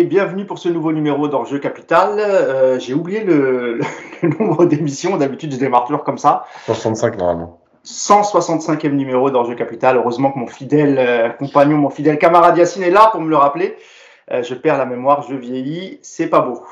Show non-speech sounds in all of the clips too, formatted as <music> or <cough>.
et bienvenue pour ce nouveau numéro d'Enjeu Capital. Euh, J'ai oublié le, le nombre d'émissions, d'habitude je démarre toujours comme ça. 65 normalement. 165e numéro d'Enjeu Capital. Heureusement que mon fidèle euh, compagnon, mon fidèle camarade Yacine est là pour me le rappeler. Euh, je perds la mémoire, je vieillis, c'est pas beau.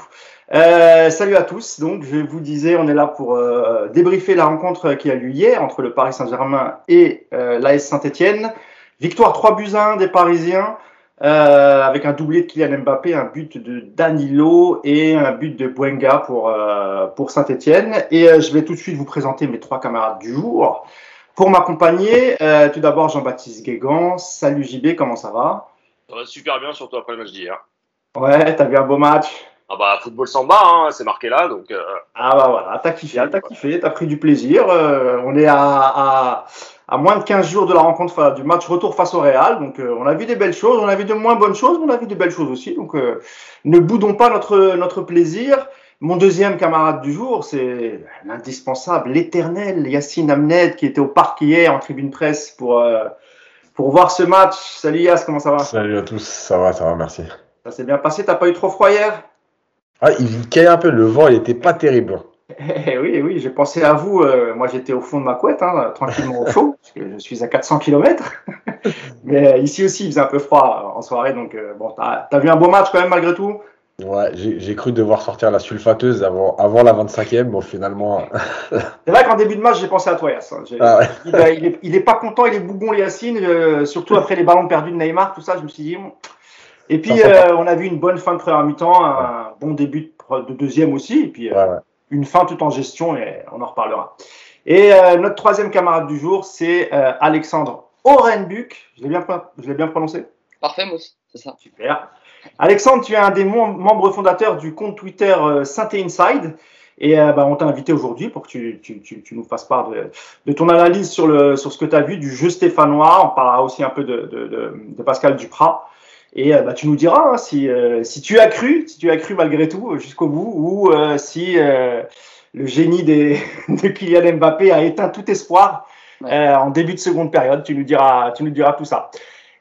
Euh, salut à tous. Donc, je vous disais, on est là pour euh, débriefer la rencontre qui a lieu hier entre le Paris Saint-Germain et euh, l'AS Saint-Etienne. Victoire 3 buts 1 des Parisiens, euh, avec un doublé de Kylian Mbappé, un but de Danilo et un but de Buenga pour, euh, pour Saint-Etienne. Et euh, je vais tout de suite vous présenter mes trois camarades du jour. Pour m'accompagner, tout d'abord Jean-Baptiste Guégan. Salut JB, comment ça va? Ça va super bien, surtout après le match d'hier. Ouais, t'as vu un beau match? Ah bah, football samba, hein, c'est marqué là, donc euh, Ah bah voilà, t'as kiffé, t'as kiffé, t'as pris du plaisir. Euh, on est à, à, à moins de 15 jours de la rencontre du match retour face au Real, donc euh, on a vu des belles choses, on a vu de moins bonnes choses, mais on a vu de belles choses aussi. Donc euh, ne boudons pas notre notre plaisir. Mon deuxième camarade du jour, c'est l'indispensable, l'éternel Yacine Amned qui était au parc hier en tribune presse pour euh, pour voir ce match. Salut Yass, comment ça va? Salut à tous, ça va, ça va, merci. Ça s'est bien passé, t'as pas eu trop froid hier? Ah, il caillait un peu, le vent, il était pas terrible. Eh oui, oui, j'ai pensé à vous. euh, moi, j'étais au fond de ma couette, hein, tranquillement au chaud, <laughs> parce que je suis à 400 km. <laughs> Mais euh, ici aussi, il faisait un peu froid en soirée. Donc, euh, bon, t'as as vu un beau match quand même, malgré tout? Ouais, j'ai cru devoir sortir la sulfateuse avant, avant la 25e, bon, finalement. <laughs> C'est vrai qu'en début de match, j'ai pensé à toi, Yass. hein. Ah ouais. il, il est, il est pas content, il est bougon, Yacine, euh, surtout après les ballons perdus de Neymar, tout ça. Je me suis dit. bon. Et puis, euh, on a vu une bonne fin de première mi-temps, un bon début de, deuxième aussi. Et puis, euh, Ouais, ouais. Une fin tout en gestion et on en reparlera. Et euh, notre troisième camarade du jour, c'est euh, Alexandre Orenbuch. Je l'ai bien, pro- je l'ai bien prononcé? Parfait, Mousse, c'est ça. Super. Alexandre, tu es un des mem- membres fondateurs du compte Twitter euh, Synthé Inside. Et euh, bah, on t'a invité aujourd'hui pour que tu, tu, tu, tu nous fasses part de, de ton analyse sur, le, sur ce que tu as vu du jeu stéphanois. On parlera aussi un peu de, de Pascal Duprat. Et euh, bah, tu nous diras hein, si, euh, si tu as cru, si tu as cru malgré tout euh, jusqu'au bout, ou si le génie des, <laughs> de Kylian Mbappé a éteint tout espoir Ouais. euh, en début de seconde période. Tu nous diras, tu nous diras tout ça.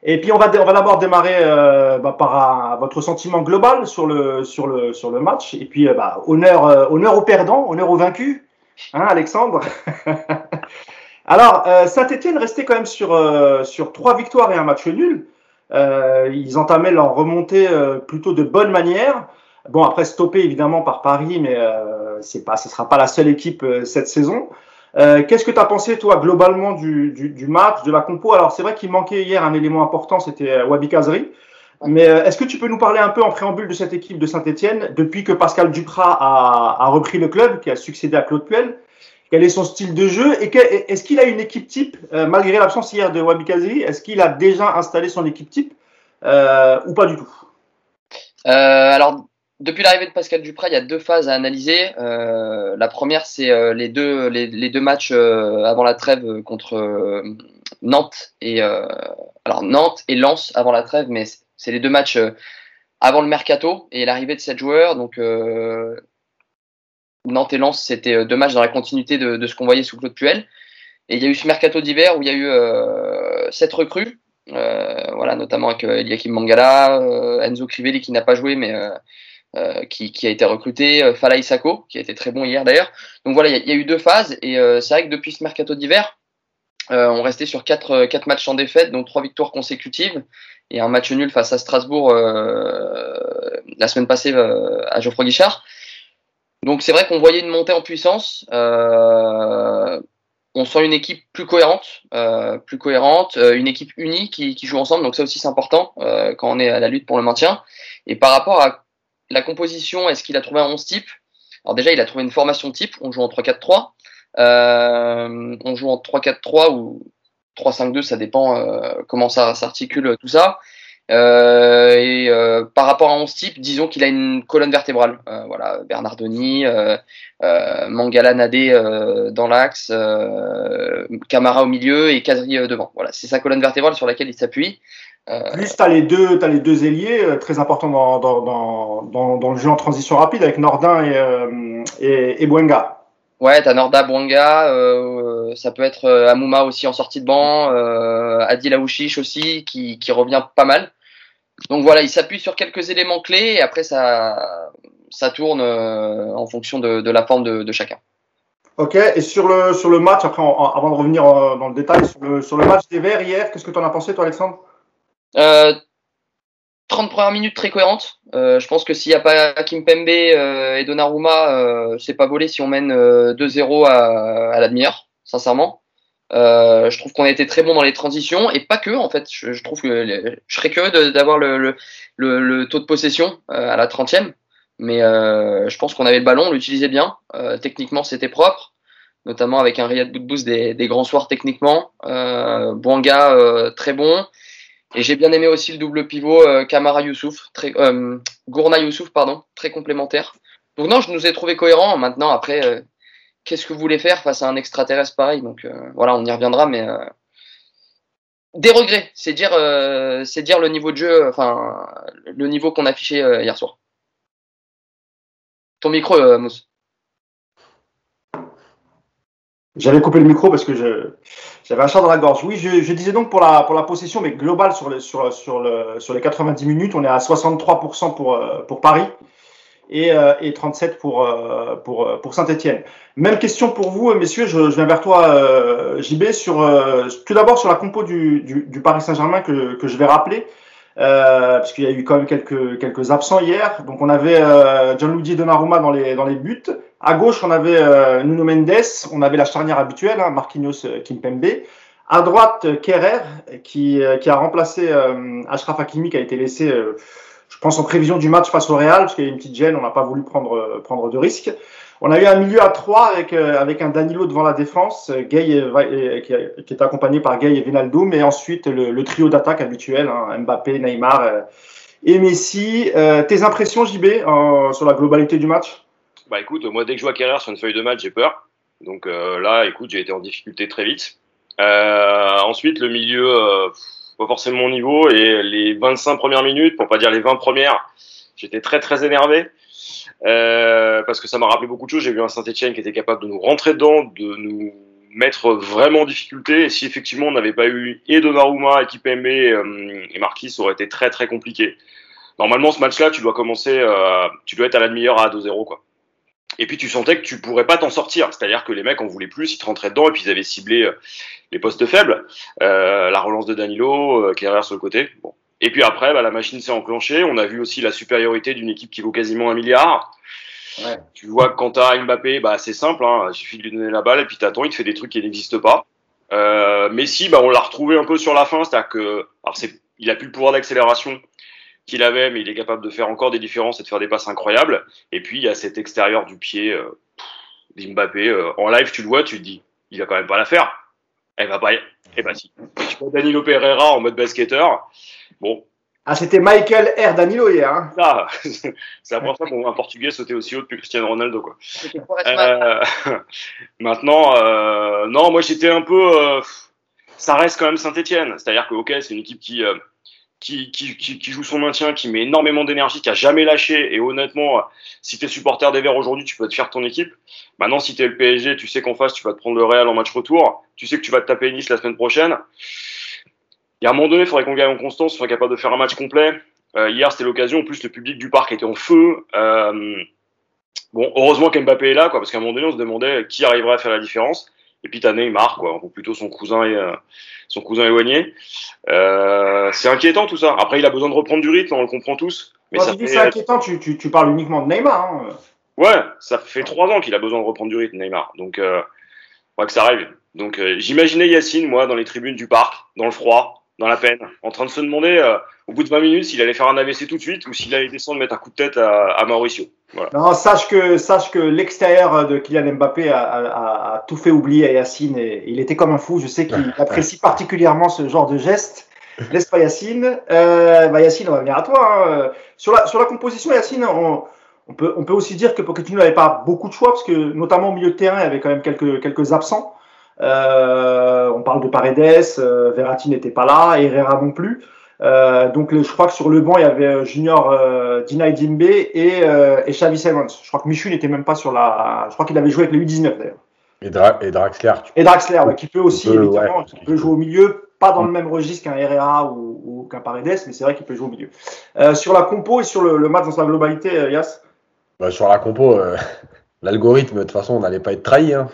Et puis on va, on va d'abord démarrer euh, bah, par un- votre sentiment global sur le, sur le, sur le match. Et puis euh, bah, honneur, honneur aux perdants, honneur aux vaincus, hein, Alexandre. <laughs> Alors Saint-Etienne restait quand même sur, sur trois victoires et un match nul. Euh, ils entamaient leur remontée euh, plutôt de bonne manière. Bon après stoppé évidemment par Paris, mais euh, c'est pas, ce sera pas la seule équipe euh, cette saison. Qu'est-ce que tu as pensé, toi, globalement, du, du, du match, de la compo? Alors, c'est vrai qu'il manquait hier un élément important, c'était Wabi Kazri. Mais est-ce que tu peux nous parler un peu en préambule de cette équipe de Saint-Etienne depuis que Pascal Duprat a, a repris le club, qui a succédé à Claude Puel? Quel est son style de jeu Et est-ce qu'il a une équipe type, euh, malgré l'absence hier de Wabi Kazri Est-ce qu'il a déjà installé son équipe type euh, ou pas du tout? Euh, alors, depuis l'arrivée de Pascal Duprat, il y a deux phases à analyser. La première, c'est les, deux, les, deux matchs avant la trêve contre Nantes et alors Nantes et Lens avant la trêve, mais c'est les deux matchs avant le mercato et l'arrivée de sept joueurs. Donc Nantes et Lens, c'était deux matchs dans la continuité de, ce qu'on voyait sous Claude Puel. Et il y a eu ce mercato d'hiver où il y a eu euh, sept recrues. Euh, voilà, notamment avec euh, Eliakim Mangala, Enzo Crivelli qui n'a pas joué mais qui, a été recruté, Fala Isako qui a été très bon hier d'ailleurs. Donc voilà, il y, a- eu deux phases et c'est vrai que depuis ce mercato d'hiver, on restait sur quatre, quatre matchs en défaite, donc trois victoires consécutives et un match nul face à Strasbourg la semaine passée à Geoffroy Guichard. Donc c'est vrai qu'on voyait une montée en puissance. Euh, on sent une équipe plus cohérente, euh, plus cohérente, euh, une équipe unie qui, qui joue ensemble. Donc ça aussi c'est important euh, quand on est à la lutte pour le maintien. Et par rapport à la composition, est-ce qu'il a trouvé un 11 type Alors déjà il a trouvé une formation type. On joue en 3-4-3. Euh, on joue en 3-4-3 ou 3-5-2, ça dépend euh, comment ça s'articule tout ça. Euh, et euh, par rapport à 11 type, disons qu'il a une colonne vertébrale. Euh, voilà, Bernardoni, euh, Mangala Nadé dans l'axe, Camara au milieu et Kazri euh, devant. Voilà, c'est sa colonne vertébrale sur laquelle il s'appuie. Plus, tu as les deux, t'as les deux ailiers très importants dans, dans, dans, le jeu en transition rapide avec Nordin et, et, et Buenga. Ouais, t'as Norda Bouanga, euh, ça peut être euh, Amouma aussi en sortie de banc, euh, Adil Aouchiche aussi qui, qui revient pas mal. Donc voilà, il s'appuie sur quelques éléments clés et après ça, ça tourne euh, en fonction de, de la forme de, de, chacun. Ok, et sur le, sur le match, après, avant de revenir euh, dans le détail, sur le, sur le match des Verts hier, qu'est-ce que tu en as pensé, toi, Alexandre? Euh, 30 premières minutes très cohérentes. Euh, je pense que s'il n'y a pas Kim Pembe euh, et Donnarumma, c'est pas volé si on mène 2-0 à, à la demi-heure, sincèrement. Euh, je trouve qu'on a été très bon dans les transitions et pas que en fait. Je, trouve que je serais curieux d'avoir le, taux de possession euh, à la 30e, mais euh, je pense qu'on avait le ballon, on l'utilisait bien. Techniquement, c'était propre, notamment avec un Riyad Boudbouz des, des grands soirs techniquement. Euh, Bouanga très bon. Et j'ai bien aimé aussi le double pivot Kamara Youssouf, très, Gourna Youssouf, pardon, très complémentaire. Donc non, je nous ai trouvé cohérents. Maintenant, après, qu'est-ce que vous voulez faire face à un extraterrestre pareil Donc euh, voilà, on y reviendra, mais euh, des regrets, c'est dire, euh, dire le niveau de jeu, enfin le niveau qu'on affichait hier soir. Ton micro, Mousse. J'avais coupé le micro parce que j'avais un chat dans la gorge. Oui, je, je, disais donc pour la, pour la possession, mais globale sur, le, sur, sur, le, sur les 90 minutes, on est à 63% pour, pour Paris et, euh, et 37 pour, euh, pour, pour Saint-Etienne. Même question pour vous, messieurs, je, je viens vers toi, euh, JB, sur, euh, tout d'abord sur la compo du, du, du Paris Saint-Germain que, que je vais rappeler. Euh, parce qu'il y a eu quand même quelques, quelques absents hier. Donc on avait euh, Gianluigi Donnarumma dans les, dans les buts. À gauche, on avait euh, Nuno Mendes, on avait la charnière habituelle, hein, Marquinhos Kimpembe. À droite, Kerrer, qui, qui a remplacé euh, Ashraf Hakimi, qui a été laissé je pense en prévision du match face au Real, parce qu'il y a une petite gêne, on n'a pas voulu prendre, euh, prendre de risques. On a eu un milieu à 3 avec, euh, avec un Danilo devant la défense, euh, Gay et, qui, est accompagné par Gay et Vinaldo, mais ensuite le, trio d'attaque habituel, hein, Mbappé, Neymar euh, et Messi. Euh, tes impressions, JB, euh, sur la globalité du match? Bah écoute, moi dès que je vois Carrère sur une feuille de match, j'ai peur. Donc là, écoute, j'ai été en difficulté très vite. ensuite, le milieu pas forcément mon niveau. Et les 25 premières minutes, pour pas dire les 20 premières, j'étais très très énervé. Euh, parce que ça m'a rappelé beaucoup de choses. J'ai vu un Saint-Etienne qui était capable de nous rentrer dedans, de nous mettre vraiment en difficulté. Et si effectivement on n'avait pas eu et Donnarumma, et Kipembe euh, et Marquis, ça aurait été très très compliqué. Normalement, ce match-là, tu dois commencer, euh, tu dois être à la demi-heure à 2-0, quoi. Et puis tu sentais que tu pourrais pas t'en sortir. C'est-à-dire que les mecs en voulaient plus, ils te rentraient dedans et puis ils avaient ciblé euh, les postes faibles. Euh, la relance de Danilo, euh, Kerrer sur le côté. Bon. Et puis après, bah, la machine s'est enclenchée. On a vu aussi la supériorité d'une équipe qui vaut quasiment un milliard. Ouais. Tu vois que quand t'as Mbappé, bah, c'est simple, hein, il suffit de lui donner la balle et puis t'attends, il te fait des trucs qui n'existent pas. Euh, Messi, bah, on l'a retrouvé un peu sur la fin, c'est-à-dire que, alors c'est, il a plus le pouvoir d'accélération qu'il avait, mais il est capable de faire encore des différences et de faire des passes incroyables. Et puis il y a cet extérieur du pied euh, d'Mbappé. Euh, en live, tu le vois, tu te dis, il va quand même pas la faire. Elle va pas. Eh ben si. Tu vois Danilo Pereira en mode basketteur. Bon. Ah, c'était Michael R. Danilo hier. Hein. Ah, <laughs> c'est la première fois qu'on voit un Portugais sauter aussi haut depuis Cristiano Ronaldo. Quoi. Euh, <laughs> maintenant, euh, non, moi j'étais un peu. Euh, ça reste quand même Saint-Etienne. C'est-à-dire que, ok, c'est une équipe qui, euh, qui, joue son maintien, qui met énormément d'énergie, qui a jamais lâché. Et honnêtement, si tu es supporter des Verts aujourd'hui, tu peux te faire ton équipe. Maintenant, si tu es le PSG, tu sais qu'en face, tu vas te prendre le Real en match retour. Tu sais que tu vas te taper Nice la semaine prochaine. Y a un moment donné, il faudrait qu'on gagne en constance, soit capable de faire un match complet. Euh, hier, c'était l'occasion. En plus, le public du parc était en feu. Euh, bon, heureusement qu'Mbappé est là, quoi, parce qu'à un moment donné, on se demandait qui arriverait à faire la différence. Et puis, il marque, quoi, ou plutôt son cousin et, euh, son cousin éloigné. Euh, c'est inquiétant tout ça. Après, il a besoin de reprendre du rythme, on le comprend tous. Mais Quand ça tu dis c'est inquiétant, tu, tu, tu, parles uniquement de Neymar. Hein. Ouais, ça fait trois ans qu'il a besoin de reprendre du rythme, Neymar. Donc, euh, que ça arrive. Donc, euh, j'imaginais Yacine, moi, dans les tribunes du parc, dans le froid, dans la peine, en train de se demander, euh, au bout de 20 minutes, s'il allait faire un AVC tout de suite ou s'il allait descendre mettre un coup de tête à, à Mauricio. Voilà. Non, sache que, sache que l'extérieur de Kylian Mbappé a, a, a, tout fait oublier à Yacine et il était comme un fou. Je sais qu'il apprécie particulièrement ce genre de geste. Laisse pas Yacine. Euh, bah Yacine, on va venir à toi. Hein. Sur, la, sur la composition, Yacine, on, on, peut, on peut aussi dire que Pochettino n'avait pas beaucoup de choix parce que, notamment au milieu de terrain, il y avait quand même quelques, quelques absents. Euh, on parle de Paredes, euh, Verratti n'était pas là, Herrera non plus. Euh, donc je crois que sur le banc il y avait Junior euh, Dina Dimbe et, et Xavi Simons. Je crois que Michu n'était même pas sur la. Je crois qu'il avait joué avec le U19 d'ailleurs. Et, Dra et, Draxler. Et Draxler, ouais, qui peut aussi peut, évidemment, ouais, qui peut jouer au milieu. pas dans le même registre qu'un Herrera ou, ou qu'un Paredes, mais c'est vrai qu'il peut jouer au milieu. Sur la compo et sur le, le match dans sa globalité, Yas? Bah, sur la compo, <laughs> l'algorithme, de toute façon, on n'allait pas être trahi. Hein.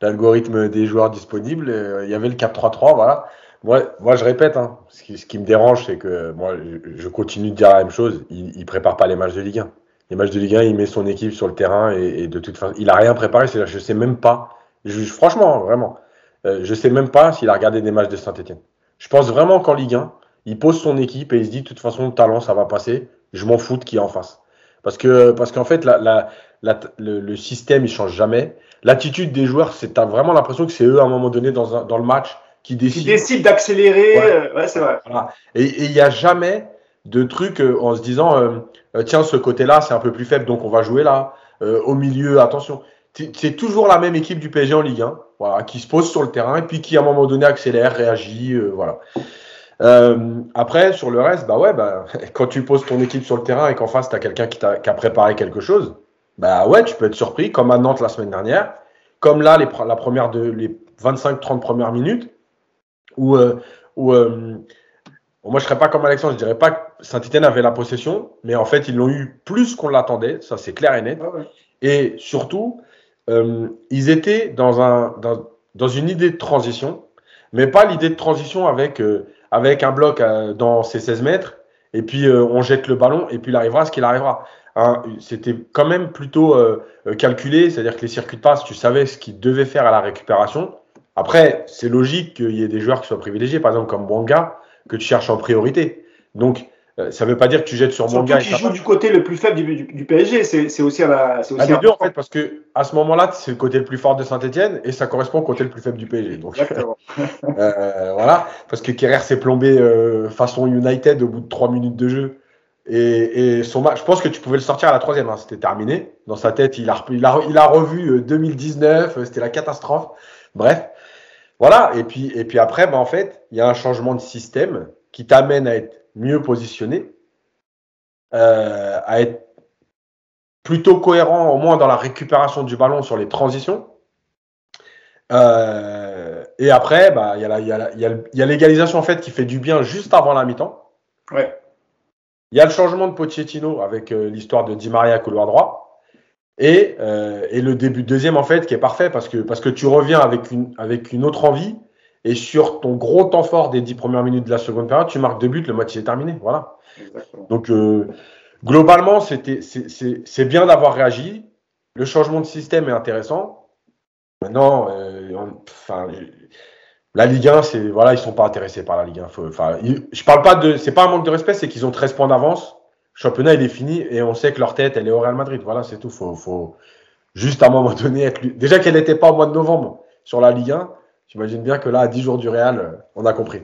L'algorithme des joueurs disponibles, euh, il y avait le 4-3-3, voilà. Moi, moi, je répète, hein, ce, qui, ce qui me dérange, c'est que moi, je, continue de dire la même chose. Il, il prépare pas les matchs de Ligue 1. Les matchs de Ligue 1, il met son équipe sur le terrain et, et de toute façon, il a rien préparé. C'est-à-dire, je sais même pas. Je, franchement, vraiment, euh, je sais même pas s'il a regardé des matchs de Saint-Etienne. Je pense vraiment qu'en Ligue 1, il pose son équipe et il se dit, de toute façon, le talent, ça va passer. Je m'en fous de qui est en face. Parce que, parce qu'en fait, la, la, la, le, le, système, il change jamais. L'attitude des joueurs, c'est, t'as vraiment l'impression que c'est eux, à un moment donné, dans, un, dans le match, qui décident. Qui décident d'accélérer. Ouais, euh, ouais c'est vrai. Voilà. Et il n'y a jamais de truc euh, en se disant, euh, tiens, ce côté-là, c'est un peu plus faible, donc on va jouer là. Euh, au milieu, attention. C'est toujours la même équipe du PSG en Ligue 1, voilà, qui se pose sur le terrain et puis qui, à un moment donné, accélère, réagit, voilà. Euh, après, sur le reste, bah ouais, bah, <laughs> quand tu poses ton équipe sur le terrain et qu'en face, tu as quelqu'un qui, qui, a préparé quelque chose, bah ouais, tu peux être surpris, comme à Nantes la semaine dernière, comme là, les, la première de, les 25-30 premières minutes, où, euh, où euh, moi je serais pas comme Alexandre, je dirais pas que Saint-Etienne avait la possession, mais en fait, ils l'ont eu plus qu'on l'attendait, ça c'est clair et net. Ah ouais. Et surtout, euh, ils étaient dans, un, dans, dans une idée de transition, mais pas l'idée de transition avec euh, avec un bloc dans ses 16 mètres, et puis on jette le ballon, et puis il arrivera ce qu'il arrivera. Hein, C'était quand même plutôt euh, calculé, c'est-à-dire que les circuits de passe, tu savais ce qu'ils devaient faire à la récupération. Après, c'est logique qu'il y ait des joueurs qui soient privilégiés, par exemple comme Bouanga, que tu cherches en priorité. Donc, euh, ça ne veut pas dire que tu jettes sur Bouanga. qui joue du côté le plus faible du, du, du PSG, c'est aussi à la. c'est Ah, Aussi les deux, en fait, parce que à ce moment-là, c'est le côté le plus fort de Saint-Etienne et ça correspond au côté le plus faible du PSG. Donc, Exactement. <laughs> euh, voilà, parce que Kerrer s'est plombé euh, façon United au bout de trois minutes de jeu. Et, et son match, je pense que tu pouvais le sortir à la troisième, hein, c'était terminé. Dans sa tête, il a, il a, il a revu euh, 2019, euh, c'était la catastrophe. Bref, voilà. Et puis, et puis après, bah, en fait, il y a un changement de système qui t'amène à être mieux positionné, euh, à être plutôt cohérent, au moins dans la récupération du ballon sur les transitions. Euh, et après, bah, il il y a l'égalisation en fait qui fait du bien juste avant la mi-temps. Ouais. Il y a le changement de Pochettino avec euh, l'histoire de Di Maria couloir droit. Et, euh, et le début de deuxième, en fait, qui est parfait parce que, parce que tu reviens avec une, avec une autre envie. Et sur ton gros temps fort des dix premières minutes de la seconde période, tu marques deux buts, le match est terminé. Voilà. Exactement. Donc, euh, globalement, c'était, c'est, bien d'avoir réagi. Le changement de système est intéressant. Maintenant, euh, enfin, la Ligue 1, c'est, voilà, ils sont pas intéressés par la Ligue 1. Faut- Enfin, je parle pas de, c'est pas un manque de respect, c'est qu'ils ont 13 points d'avance. Le championnat, il est fini et on sait que leur tête, elle est au Real Madrid. Voilà, c'est tout. Faut, faut juste à un moment donné être, déjà qu'elle n'était pas au mois de novembre sur la Ligue 1. J'imagine bien que là, à 10 jours du Real, euh, on a compris.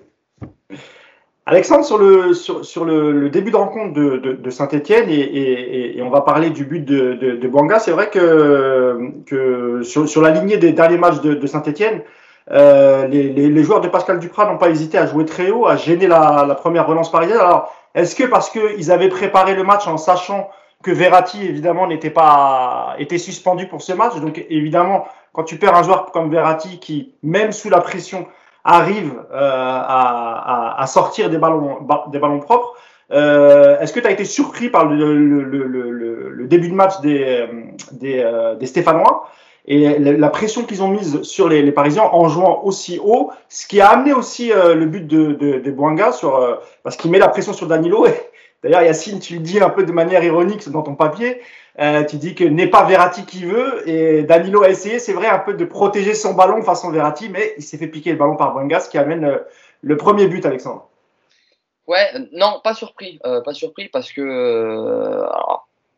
Alexandre, sur le, sur, le, début de rencontre de, de, Saint-Etienne, et, et, on va parler du but de, de, Bouanga, c'est vrai que, que sur, sur la lignée des derniers matchs de Saint-Etienne, euh, les, les, les joueurs de Pascal Duprat n'ont pas hésité à jouer très haut, à gêner la, la première relance parisienne. Alors, est-ce que parce qu'ils avaient préparé le match en sachant que Verratti, évidemment, n'était pas était suspendu pour ce match, donc évidemment, quand tu perds un joueur comme Verratti qui, même sous la pression, arrive euh, à, à, à, sortir des ballons, des ballons propres. Euh, Est-ce que tu as été surpris par le, le, le, le, début de match des, des, euh, des Stéphanois? Et la pression qu'ils ont mise sur les, Parisiens en jouant aussi haut, ce qui a amené aussi euh, le but de, de, euh, parce qu'il met la pression sur Danilo. <laughs> D'ailleurs, Yacine, tu le dis un peu de manière ironique dans ton papier. Euh, tu dis que n'est pas Verratti qui veut et Danilo a essayé, c'est vrai, un peu de protéger son ballon façon Verratti, mais il s'est fait piquer le ballon par Boanga, ce qui amène le, premier but, Alexandre. Ouais, non, pas surpris, pas surpris parce que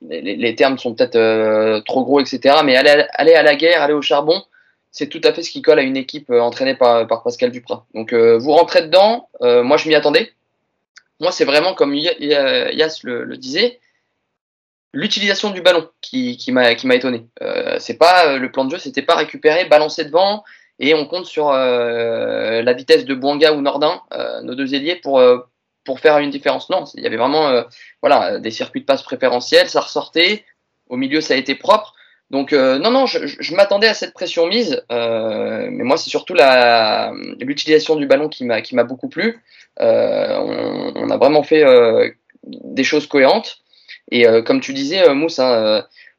les, termes sont peut-être euh, trop gros, etc. Mais aller, à la guerre, aller au charbon, c'est tout à fait ce qui colle à une équipe euh, entraînée par, Pascal Duprat. Donc euh, vous rentrez dedans, moi je m'y attendais. Moi c'est vraiment comme Yas le, disait, l'utilisation du ballon qui, m'a étonné. C'est pas le plan de jeu, c'était pas récupérer, balancer devant et on compte sur la vitesse de Bouanga ou Nordin, nos deux ailiers pour pour faire une différence. Non, il y avait vraiment euh, voilà des circuits de passe préférentiels, ça ressortait. Au milieu, ça a été propre. Donc euh, non, non, je, je m'attendais à cette pression mise, euh, mais moi c'est surtout l'utilisation du ballon qui m'a beaucoup plu. On, a vraiment fait des choses cohérentes et comme tu disais, Mousse,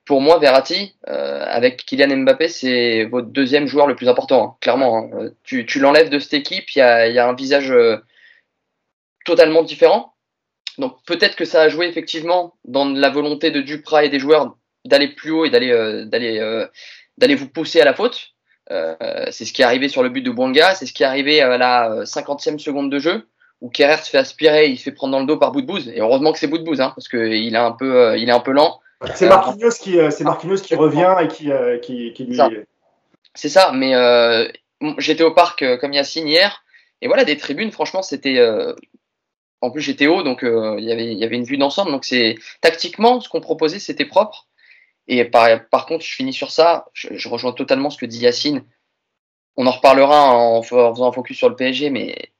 pour moi Verratti avec Kylian Mbappé c'est votre deuxième joueur le plus important, hein, clairement. Hein. Tu, tu l'enlèves de cette équipe, il y a, y a un visage totalement différent. Donc peut-être que ça a joué effectivement dans la volonté de Duprat et des joueurs d'aller plus haut et d'aller euh, d'aller euh, d'aller vous pousser à la faute. Euh, c'est ce qui est arrivé sur le but de Bouanga, c'est ce qui est arrivé à la 50e seconde de jeu où Kerrer se fait aspirer, il se fait prendre dans le dos par Boudbouz et heureusement que c'est Boudbouz hein, parce que il est un peu il est un peu lent. C'est Marquinhos qui c'est Marquinhos qui revient et qui qui, qui lui C'est ça, mais j'étais au parc comme Yacine hier et voilà des tribunes franchement c'était en plus j'étais haut donc avait il y avait une vue d'ensemble donc c'est tactiquement ce qu'on proposait c'était propre et par, contre, je finis sur ça, je, rejoins totalement ce que dit Yacine. On en reparlera en, faisant un focus sur le PSG, mais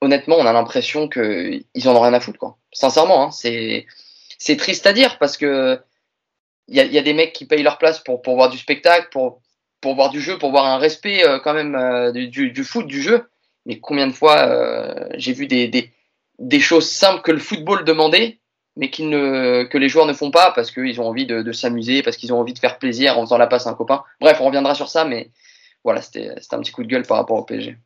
honnêtement, on a l'impression qu'ils en ont rien à foutre. Quoi. Sincèrement, hein, c'est triste à dire parce que il y a, des mecs qui payent leur place pour, voir du spectacle, pour, voir du jeu, pour voir un respect euh, quand même euh, du, foot, du jeu. Mais combien de fois euh, j'ai vu des, des choses simples que le football demandait mais ne, que les joueurs ne font pas parce qu'ils ont envie de, de s'amuser, parce qu'ils ont envie de faire plaisir en faisant la passe à un copain. Bref, on reviendra sur ça, mais voilà, c'était un petit coup de gueule par rapport au PSG.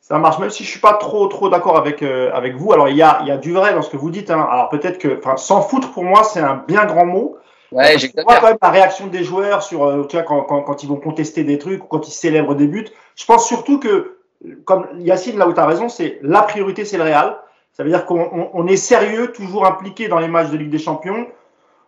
Ça marche, même si je suis pas trop trop d'accord avec euh, avec vous. Alors il y a il y a du vrai dans ce que vous dites. Hein. Alors peut-être que, enfin, sans foutre pour moi c'est un bien grand mot. Ouais, j'ai quand même la réaction des joueurs sur, euh, tu vois, quand, quand, quand, ils vont contester des trucs ou quand ils célèbrent des buts. Je pense surtout que, comme Yacine là où tu as raison, c'est la priorité c'est le Real. Ça veut dire qu'on est sérieux, toujours impliqué dans les matchs de Ligue des Champions.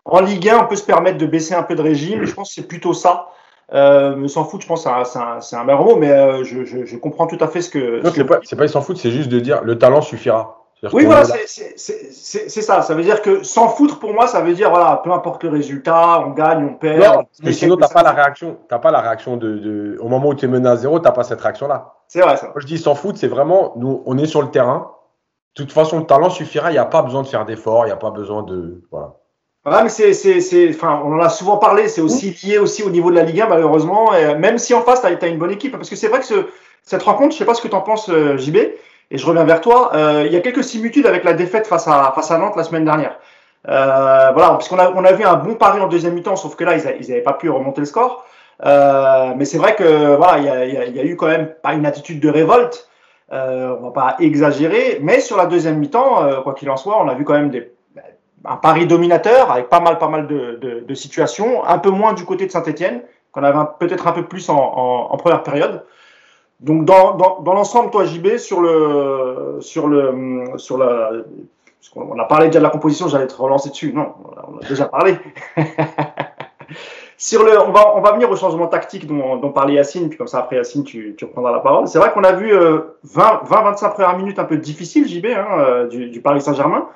En Ligue 1, on peut se permettre de baisser un peu de régime. Je pense que c'est plutôt ça. Euh, mais s'en fout, je pense que c'est un, un, un mot, mais euh, je, je, je, comprends tout à fait ce que. Non, c'est pas, pas ils s'en foutent, c'est juste de dire le talent suffira. Oui, voilà, c'est ça. Ça veut dire que sans foutre, pour moi, ça veut dire, voilà, peu importe le résultat, on gagne, on perd. Non, mais sinon, tu n'as pas la réaction. T'as pas la réaction de, de, Au moment où tu es mené à zéro, tu n'as pas cette réaction-là. C'est vrai, ça. Moi, je dis sans foutre, c'est vraiment, nous, on est sur le terrain, de toute façon, le talent suffira. Il n'y a pas besoin de faire d'efforts. Il n'y a pas besoin de. Voilà. Ouais, mais c'est, c'est, c'est, enfin, on en a souvent parlé. C'est aussi lié aussi au niveau de la Ligue 1, malheureusement. Et même si en face, tu as, une bonne équipe. Parce que c'est vrai que ce, cette rencontre, je sais pas ce que tu en penses, euh, JB, et je reviens vers toi. Euh, il y a quelques similitudes avec la défaite face à, face à Nantes la semaine dernière. Euh, voilà, parce qu'on a, on a vu un bon pari en deuxième mi-temps, sauf que là, ils n'avaient pas pu remonter le score. Euh, mais c'est vrai que voilà, il y a, y, a, y a, eu quand même pas une attitude de révolte. Euh, on va pas exagérer, mais sur la deuxième mi-temps, euh, quoi qu'il en soit, on a vu quand même des, un pari dominateur avec pas mal, pas mal de, de, de situations, un peu moins du côté de Saint-Etienne, qu'on avait peut-être un peu plus en, en, première période. Donc dans, dans, dans l'ensemble, toi JB, sur le sur le sur la on a parlé déjà de la composition, j'allais te relancer dessus. Non, on a déjà parlé. <laughs> Sur le, on va, on va venir au changement tactique dont, dont parlait Yacine, puis comme ça après Yacine, tu, tu reprendras la parole. C'est vrai qu'on a vu euh, 20, 20, 25 premières minutes un peu difficiles, JB, hein, euh, du, du, Paris Saint-Germain.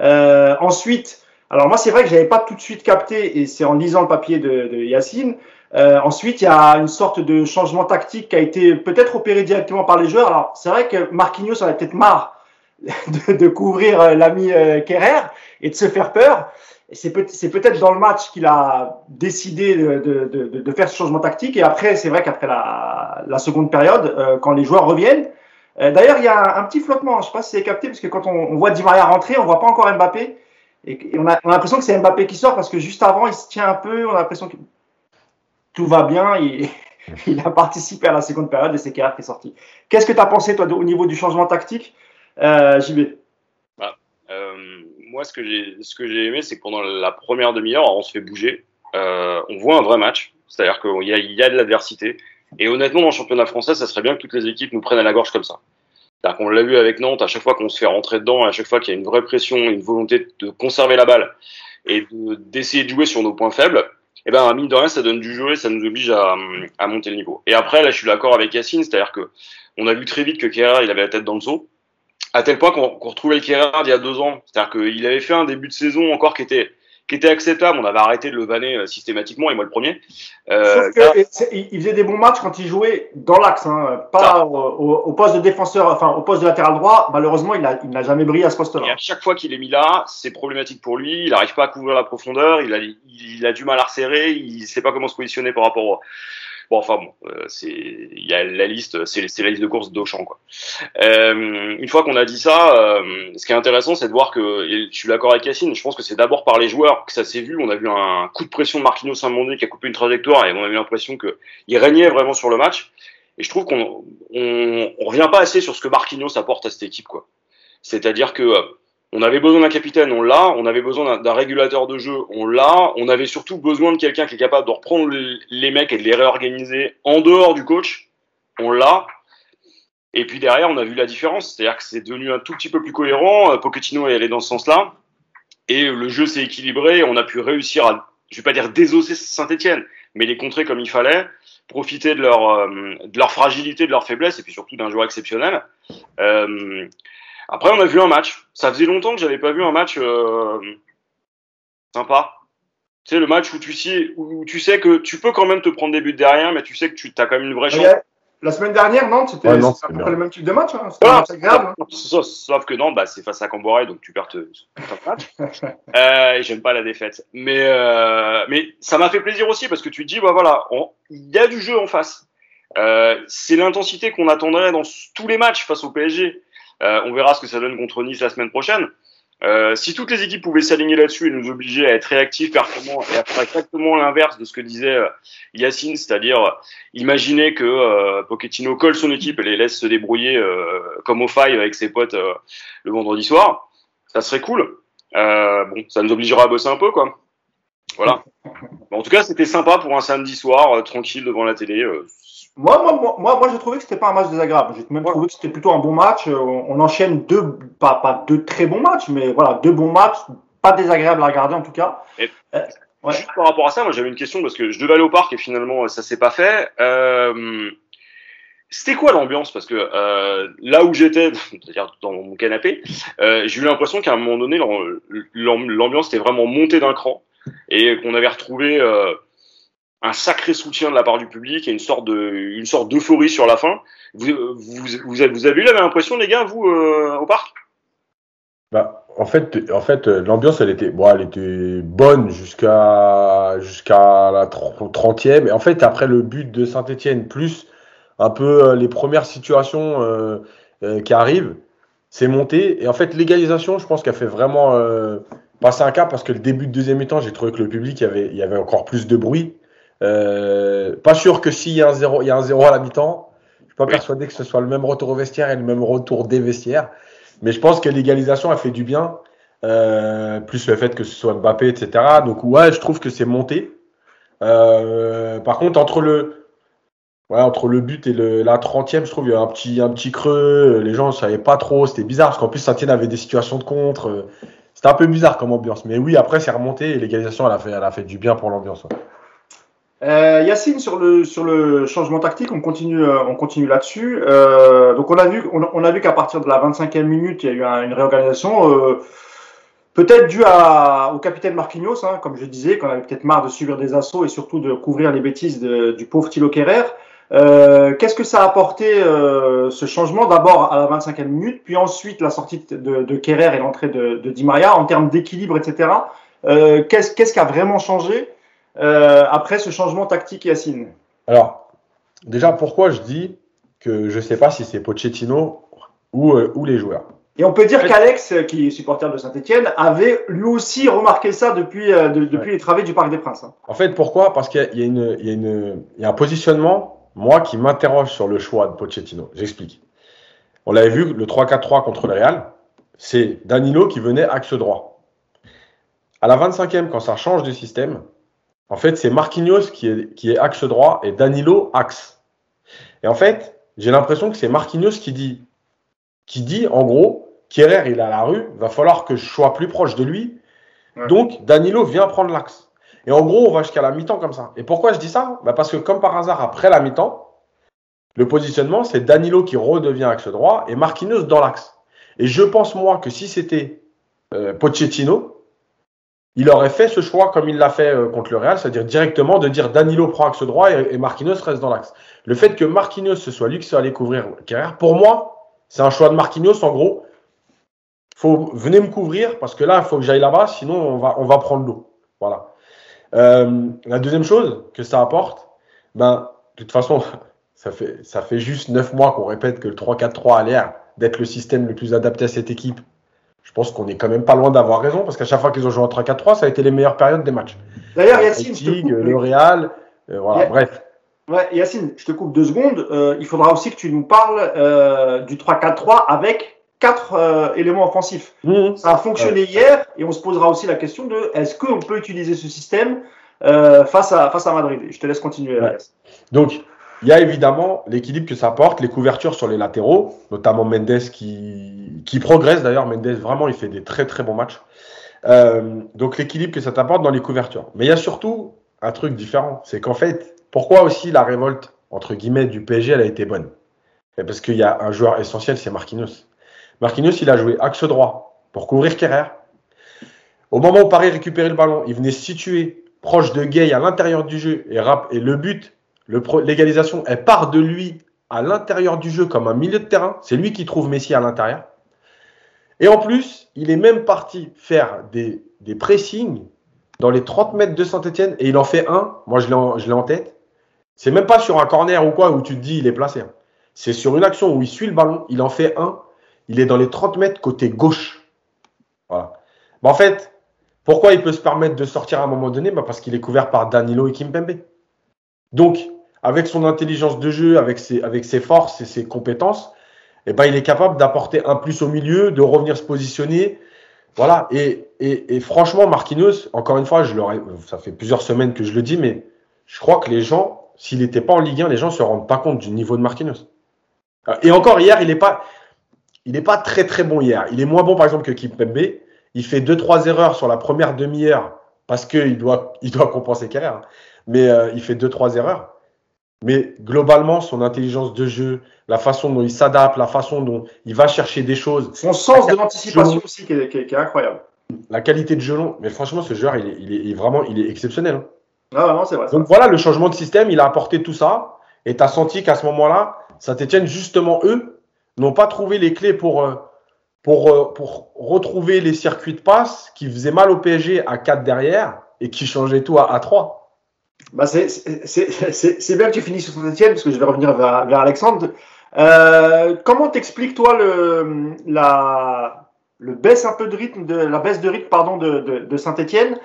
Euh, ensuite, alors moi c'est vrai que j'avais pas tout de suite capté, et c'est en lisant le papier de, de Yacine. Euh, ensuite, il y a une sorte de changement tactique qui a été peut-être opéré directement par les joueurs. Alors c'est vrai que Marquinhos en avait peut-être marre <laughs> de, de couvrir euh, l'ami euh, Kerrer et de se faire peur c'est peut-être dans le match qu'il a décidé de, de, de, de, faire ce changement tactique. Et après, c'est vrai qu'après la, la, seconde période, euh, quand les joueurs reviennent, euh, d'ailleurs, il y a un, petit flottement. Je sais pas si c'est capté, parce que quand on, on, voit Di Maria rentrer, on voit pas encore Mbappé. Et, on a, on a l'impression que c'est Mbappé qui sort, parce que juste avant, il se tient un peu. On a l'impression que tout va bien. Il, <laughs> il a participé à la seconde période et c'est Kerr qui est sorti. Qu'est-ce que tu as pensé, toi, au niveau du changement tactique, euh, JB moi, ce que j'ai, aimé, c'est que pendant la première demi-heure, on se fait bouger. Euh, on voit un vrai match. C'est-à-dire qu'il y a, de l'adversité. Et honnêtement, dans le championnat français, ça serait bien que toutes les équipes nous prennent à la gorge comme ça. C'est-à-dire qu'on l'a vu avec Nantes, à chaque fois qu'on se fait rentrer dedans, à chaque fois qu'il y a une vraie pression, une volonté de conserver la balle et de, d'essayer de jouer sur nos points faibles, eh ben, mine de rien, ça donne du jeu et ça nous oblige à, à monter le niveau. Et après, là, je suis d'accord avec Yacine, c'est-à-dire que on a vu très vite que Kerr, il avait la tête dans le seau à tel point qu'on qu retrouvait le Kerrer d'il y a deux ans. C'est-à-dire qu'il avait fait un début de saison encore qui était, qui était acceptable. On avait arrêté de le vanner euh, systématiquement, et moi le premier. Euh, Sauf que, il faisait des bons matchs quand il jouait dans l'axe, hein, pas au, au, poste de défenseur, enfin au poste de latéral droit. Malheureusement, il n'a jamais brillé à ce poste-là. Et à chaque fois qu'il est mis là, c'est problématique pour lui. Il n'arrive pas à couvrir la profondeur. Il a, il a du mal à resserrer. Il ne sait pas comment se positionner par rapport au Bon, enfin bon, euh, c'est il y a la liste, c'est la liste de course d'Auchan quoi. Euh, une fois qu'on a dit ça, euh, ce qui est intéressant, c'est de voir que je suis d'accord avec Yacine. Je pense que c'est d'abord par les joueurs que ça s'est vu. On a vu un coup de pression de Marquinhos Saint-Mandé qui a coupé une trajectoire et on a eu l'impression que il régnait vraiment sur le match. Et je trouve qu'on on, on revient pas assez sur ce que Marquinhos apporte à cette équipe quoi. C'est-à-dire que on avait besoin d'un capitaine, on l'a. On avait besoin d'un régulateur de jeu, on l'a. On avait surtout besoin de quelqu'un qui est capable de reprendre les mecs et de les réorganiser en dehors du coach, on l'a. Et puis derrière, on a vu la différence, c'est-à-dire que c'est devenu un tout petit peu plus cohérent. Euh, Pochettino est allé dans ce sens-là, et le jeu s'est équilibré. On a pu réussir à, je vais pas dire désosser Saint-Etienne, mais les contrer comme il fallait, profiter de leur, euh, de leur fragilité, de leur faiblesse, et puis surtout d'un joueur exceptionnel. Euh, après, on a vu un match. Ça faisait longtemps que j'avais pas vu un match euh, sympa. Tu sais, le match où tu, sais, où tu sais que tu peux quand même te prendre des buts derrière, mais tu sais que tu as quand même une vraie chance. La semaine dernière, Nantes, c'était ouais, le même type de match. Hein. Voilà, grave. Hein. Sauf, que Nantes, bah, c'est face à Camboire, donc tu perds ton match. <laughs> euh, et j'aime pas la défaite. Mais, euh, mais ça m'a fait plaisir aussi parce que tu te dis, bah voilà, il y a du jeu en face. Euh, c'est l'intensité qu'on attendrait dans tous les matchs face au PSG. Euh, on verra ce que ça donne contre Nice la semaine prochaine. Euh, si toutes les équipes pouvaient s'aligner là-dessus et nous obliger à être réactifs, performants et à faire exactement l'inverse de ce que disait euh, Yacine, c'est-à-dire imaginer que Pochettino colle son équipe et les laisse se débrouiller comme au faille avec ses potes le vendredi soir, ça serait cool. bon, ça nous obligera à bosser un peu, quoi. Voilà. en tout cas, c'était sympa pour un samedi soir, tranquille devant la télé. Moi, moi, moi, moi, j'ai trouvé que c'était pas un match désagréable. J'ai même trouvé que c'était plutôt un bon match. Euh, on, enchaîne deux, pas, pas deux très bons matchs, mais voilà, deux bons matchs, pas désagréables à regarder en tout cas. Euh, juste par rapport à ça, moi j'avais une question parce que je devais aller au parc et finalement ça s'est pas fait. Euh, c'était quoi l'ambiance? Parce que euh, là où j'étais, <laughs> c'est-à-dire dans mon canapé, euh, j'ai eu l'impression qu'à un moment donné, l'ambiance était vraiment montée d'un cran et qu'on avait retrouvé euh, un sacré soutien de la part du public et une sorte de une sorte d'euphorie sur la fin. Vous, vous, avez, eu la même impression, les gars, vous, euh, au parc? Bah, en fait, en fait, l'ambiance, elle était, bon, elle était bonne jusqu'à jusqu'à la 30e. Et en fait, après le but de Saint-Etienne, plus un peu euh, les premières situations euh, euh, qui arrivent, c'est monté. Et en fait, l'égalisation, je pense qu'elle fait vraiment euh, passer un cap parce que le début de deuxième mi-temps, j'ai trouvé que le public, avait, il y avait encore plus de bruit. Euh, pas sûr que s'il y a un zéro, il y a un zéro à la mi-temps, je suis pas persuadé que ce soit le même retour au vestiaire et le même retour des vestiaires. Mais je pense que l'égalisation a fait du bien, euh, plus le fait que ce soit Mbappé, etc. Donc ouais, je trouve que c'est monté. Euh, par contre, entre le, ouais, entre le but et le, la 30e, je trouve il y a un petit, un petit creux. Les gens ne savaient pas trop. C'était bizarre parce qu'en plus, Saint-Etienne avait des situations de contre. C'était un peu bizarre comme ambiance. Mais oui, après, c'est remonté et l'égalisation, elle a fait, elle a fait du bien pour l'ambiance. Euh, Yacine, sur le, sur le changement tactique, on continue, euh, on continue là-dessus. Euh, donc on a vu, on, a vu qu'à partir de la 25e minute, il y a eu une réorganisation, peut-être due au capitaine Marquinhos, hein, comme je disais, qu'on avait peut-être marre de subir des assauts et surtout de couvrir les bêtises du pauvre Thilo Kerrer. Qu'est-ce que ça a apporté ce changement? D'abord à la 25e minute, puis ensuite la sortie de, de Kerrer et l'entrée de, de Di Maria en termes d'équilibre, etc. Qu'est-ce Qu'est-ce qui a vraiment changé? Euh, après ce changement tactique, Yacine Alors, déjà, pourquoi je dis que je ne sais pas si c'est Pochettino ou, euh, ou les joueurs? Et on peut dire qu'Alex, qui est supporter de Saint-Etienne, avait lui aussi remarqué ça depuis, euh, depuis les travaux du Parc des Princes. Hein. En fait, pourquoi? Parce qu'il y, y, y, a un positionnement, moi, qui m'interroge sur le choix de Pochettino. J'explique. On l'avait vu, le 3-4-3 contre le Real, c'est Danilo qui venait axe droit. À la 25e, quand ça change de système, en fait, c'est Marquinhos qui est, qui est axe droit et Danilo axe. Et en fait, j'ai l'impression que c'est Marquinhos qui dit, qui dit en gros, Kerrer, il est à la rue, va falloir que je sois plus proche de lui. Donc, Danilo vient prendre l'axe. Et en gros, on va jusqu'à la mi-temps comme ça. Et pourquoi je dis ça? Bah Parce que comme par hasard, après la mi-temps, le positionnement, c'est Danilo qui redevient axe droit et Marquinhos dans l'axe. Et je pense, moi, que si c'était euh, Pochettino, il aurait fait ce choix comme il l'a fait euh, contre le Real, c'est-à-dire directement de dire Danilo prend axe droit et, Marquinhos reste dans l'axe. Le fait que Marquinhos ce soit lui qui soit allé couvrir Kerrer, pour moi, c'est un choix de Marquinhos en gros. Faut, venez me couvrir parce que là, il faut que j'aille là-bas, sinon on va, on va prendre l'eau. Voilà. Euh, la deuxième chose que ça apporte, ben, de toute façon, <laughs> ça fait, ça fait juste neuf mois qu'on répète que le 3-4-3 a l'air d'être le système le plus adapté à cette équipe. Je pense qu'on est quand même pas loin d'avoir raison parce qu'à chaque fois qu'ils ont joué en 3-4-3, ça a été les meilleures périodes des matchs. D'ailleurs, Yacine, je te Leipzig, coupe, le Real, euh, voilà, Yeah. bref. Ouais, Yacine, je te coupe deux secondes. Euh, il faudra aussi que tu nous parles euh, du 3-4-3 avec quatre euh, éléments offensifs. Mhm. Ça a fonctionné hier et on se posera aussi la question de est-ce qu'on peut utiliser ce système face, à, face à Madrid? Je te laisse continuer. Ouais. Yacine. Donc, il y a évidemment l'équilibre que ça apporte, les couvertures sur les latéraux, notamment Mendes qui, qui progresse d'ailleurs. Mendes, vraiment, il fait des très très bons matchs. Euh, donc, l'équilibre que ça t'apporte dans les couvertures. Mais il y a surtout un truc différent. C'est qu'en fait, pourquoi aussi la révolte, entre guillemets, du PSG, elle a été bonne? Parce qu'il y a un joueur essentiel, c'est Marquinhos. Marquinhos, il a joué axe droit pour couvrir Kerrer. Au moment où Paris récupérait le ballon, il venait se situer proche de Gay à l'intérieur du jeu et, rap- et le but L'égalisation, elle part de lui à l'intérieur du jeu comme un milieu de terrain. C'est lui qui trouve Messi à l'intérieur. Et en plus, il est même parti faire des, pressings dans les 30 mètres de Saint-Etienne et il en fait un. Moi, je l'ai en, tête. C'est même pas sur un corner ou quoi où tu te dis il est placé. hein. C'est sur une action où il suit le ballon, il en fait un. Il est dans les 30 mètres côté gauche. Voilà. En fait, pourquoi il peut se permettre de sortir à un moment donné? Bah, Parce qu'il est couvert par Danilo et Kimpembe. Donc, avec son intelligence de jeu, avec ses, forces et ses compétences, eh ben, il est capable d'apporter un plus au milieu, de revenir se positionner. Voilà. Et, franchement, Marquinhos, encore une fois, je ça fait plusieurs semaines que je le dis, mais je crois que les gens, s'il n'était pas en Ligue 1, les gens ne se rendent pas compte du niveau de Marquinhos. Et encore hier, il n'est pas, il pas très très bon hier. Il est moins bon par exemple que Kimpembe. Il fait deux trois erreurs sur la première demi-heure parce qu'il doit, il doit compenser Kerrer. hein. Mais euh, il fait deux trois erreurs. Mais globalement, son intelligence de jeu, la façon dont il s'adapte, la façon dont il va chercher des choses, Son sens de l'anticipation aussi qui est, qui est- qui est incroyable. la qualité de jeu long. Mais franchement, ce joueur, il est, il est- il est vraiment, il est exceptionnel. hein. Ah, vraiment, c'est vrai. Donc voilà, le changement de système, il a apporté tout ça. Et tu as senti qu'à ce moment-là, Saint-Etienne, justement, eux, n'ont pas trouvé les clés pour, euh, pour, euh, pour retrouver les circuits de passe qui faisaient mal au PSG à 4 derrière et qui changeaient tout à, à 3. Bah, c'est- bien que tu finisses sur Saint-Etienne, parce que je vais revenir vers, vers Alexandre. Euh, comment t'expliques, toi, le, la, le baisse un peu de rythme, de, la baisse de rythme pardon, de, de, de Saint-Etienne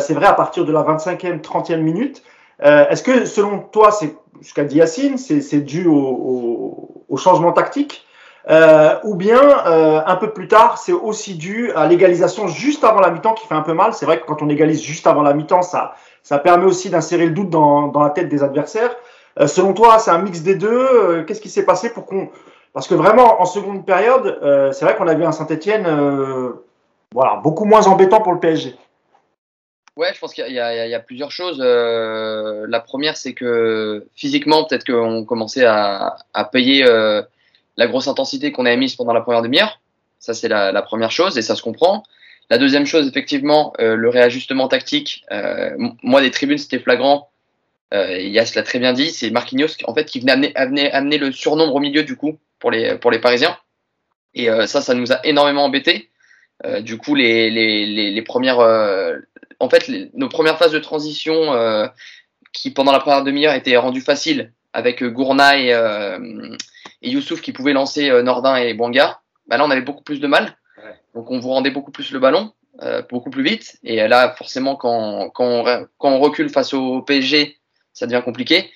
C'est vrai, à partir de la 25e, 30e minute. Euh, Est-ce que, selon toi, c'est ce qu'a dit Yacine, c'est dû au, au, changement tactique? Euh, ou bien euh, un peu plus tard, c'est aussi dû à l'égalisation juste avant la mi-temps qui fait un peu mal. C'est vrai que quand on égalise juste avant la mi-temps, ça, ça permet aussi d'insérer le doute dans, la tête des adversaires. Euh, selon toi, c'est un mix des deux. Euh, Qu'est-ce qui s'est passé pour qu'on Parce que vraiment, en seconde période, euh, c'est vrai qu'on a vu un Saint-Etienne voilà, beaucoup moins embêtant pour le PSG. Ouais, je pense qu'il y, a- a plusieurs choses. La première, c'est que physiquement, peut-être qu'on commençait à, payer la grosse intensité qu'on avait mise pendant la première demi-heure. Ça, c'est la première chose et ça se comprend. La deuxième chose, effectivement, euh, le réajustement tactique. Euh, moi, des tribunes, c'était flagrant. Euh, Yass l'a très bien dit. C'est Marquinhos, en fait, qui venait amener, le surnombre au milieu, du coup, pour les, Parisiens. Et euh, ça, ça nous a énormément embêtés. Du coup, les, les, premières, en fait, nos premières phases de transition qui, pendant la première demi-heure, étaient rendues faciles avec Gourna et, Youssouf qui pouvaient lancer Nordin et Bouanga, bah là, on avait beaucoup plus de mal. Donc, on vous rendait beaucoup plus le ballon, euh, beaucoup plus vite. Et là, forcément, quand, quand, on, quand on recule face au PSG, ça devient compliqué.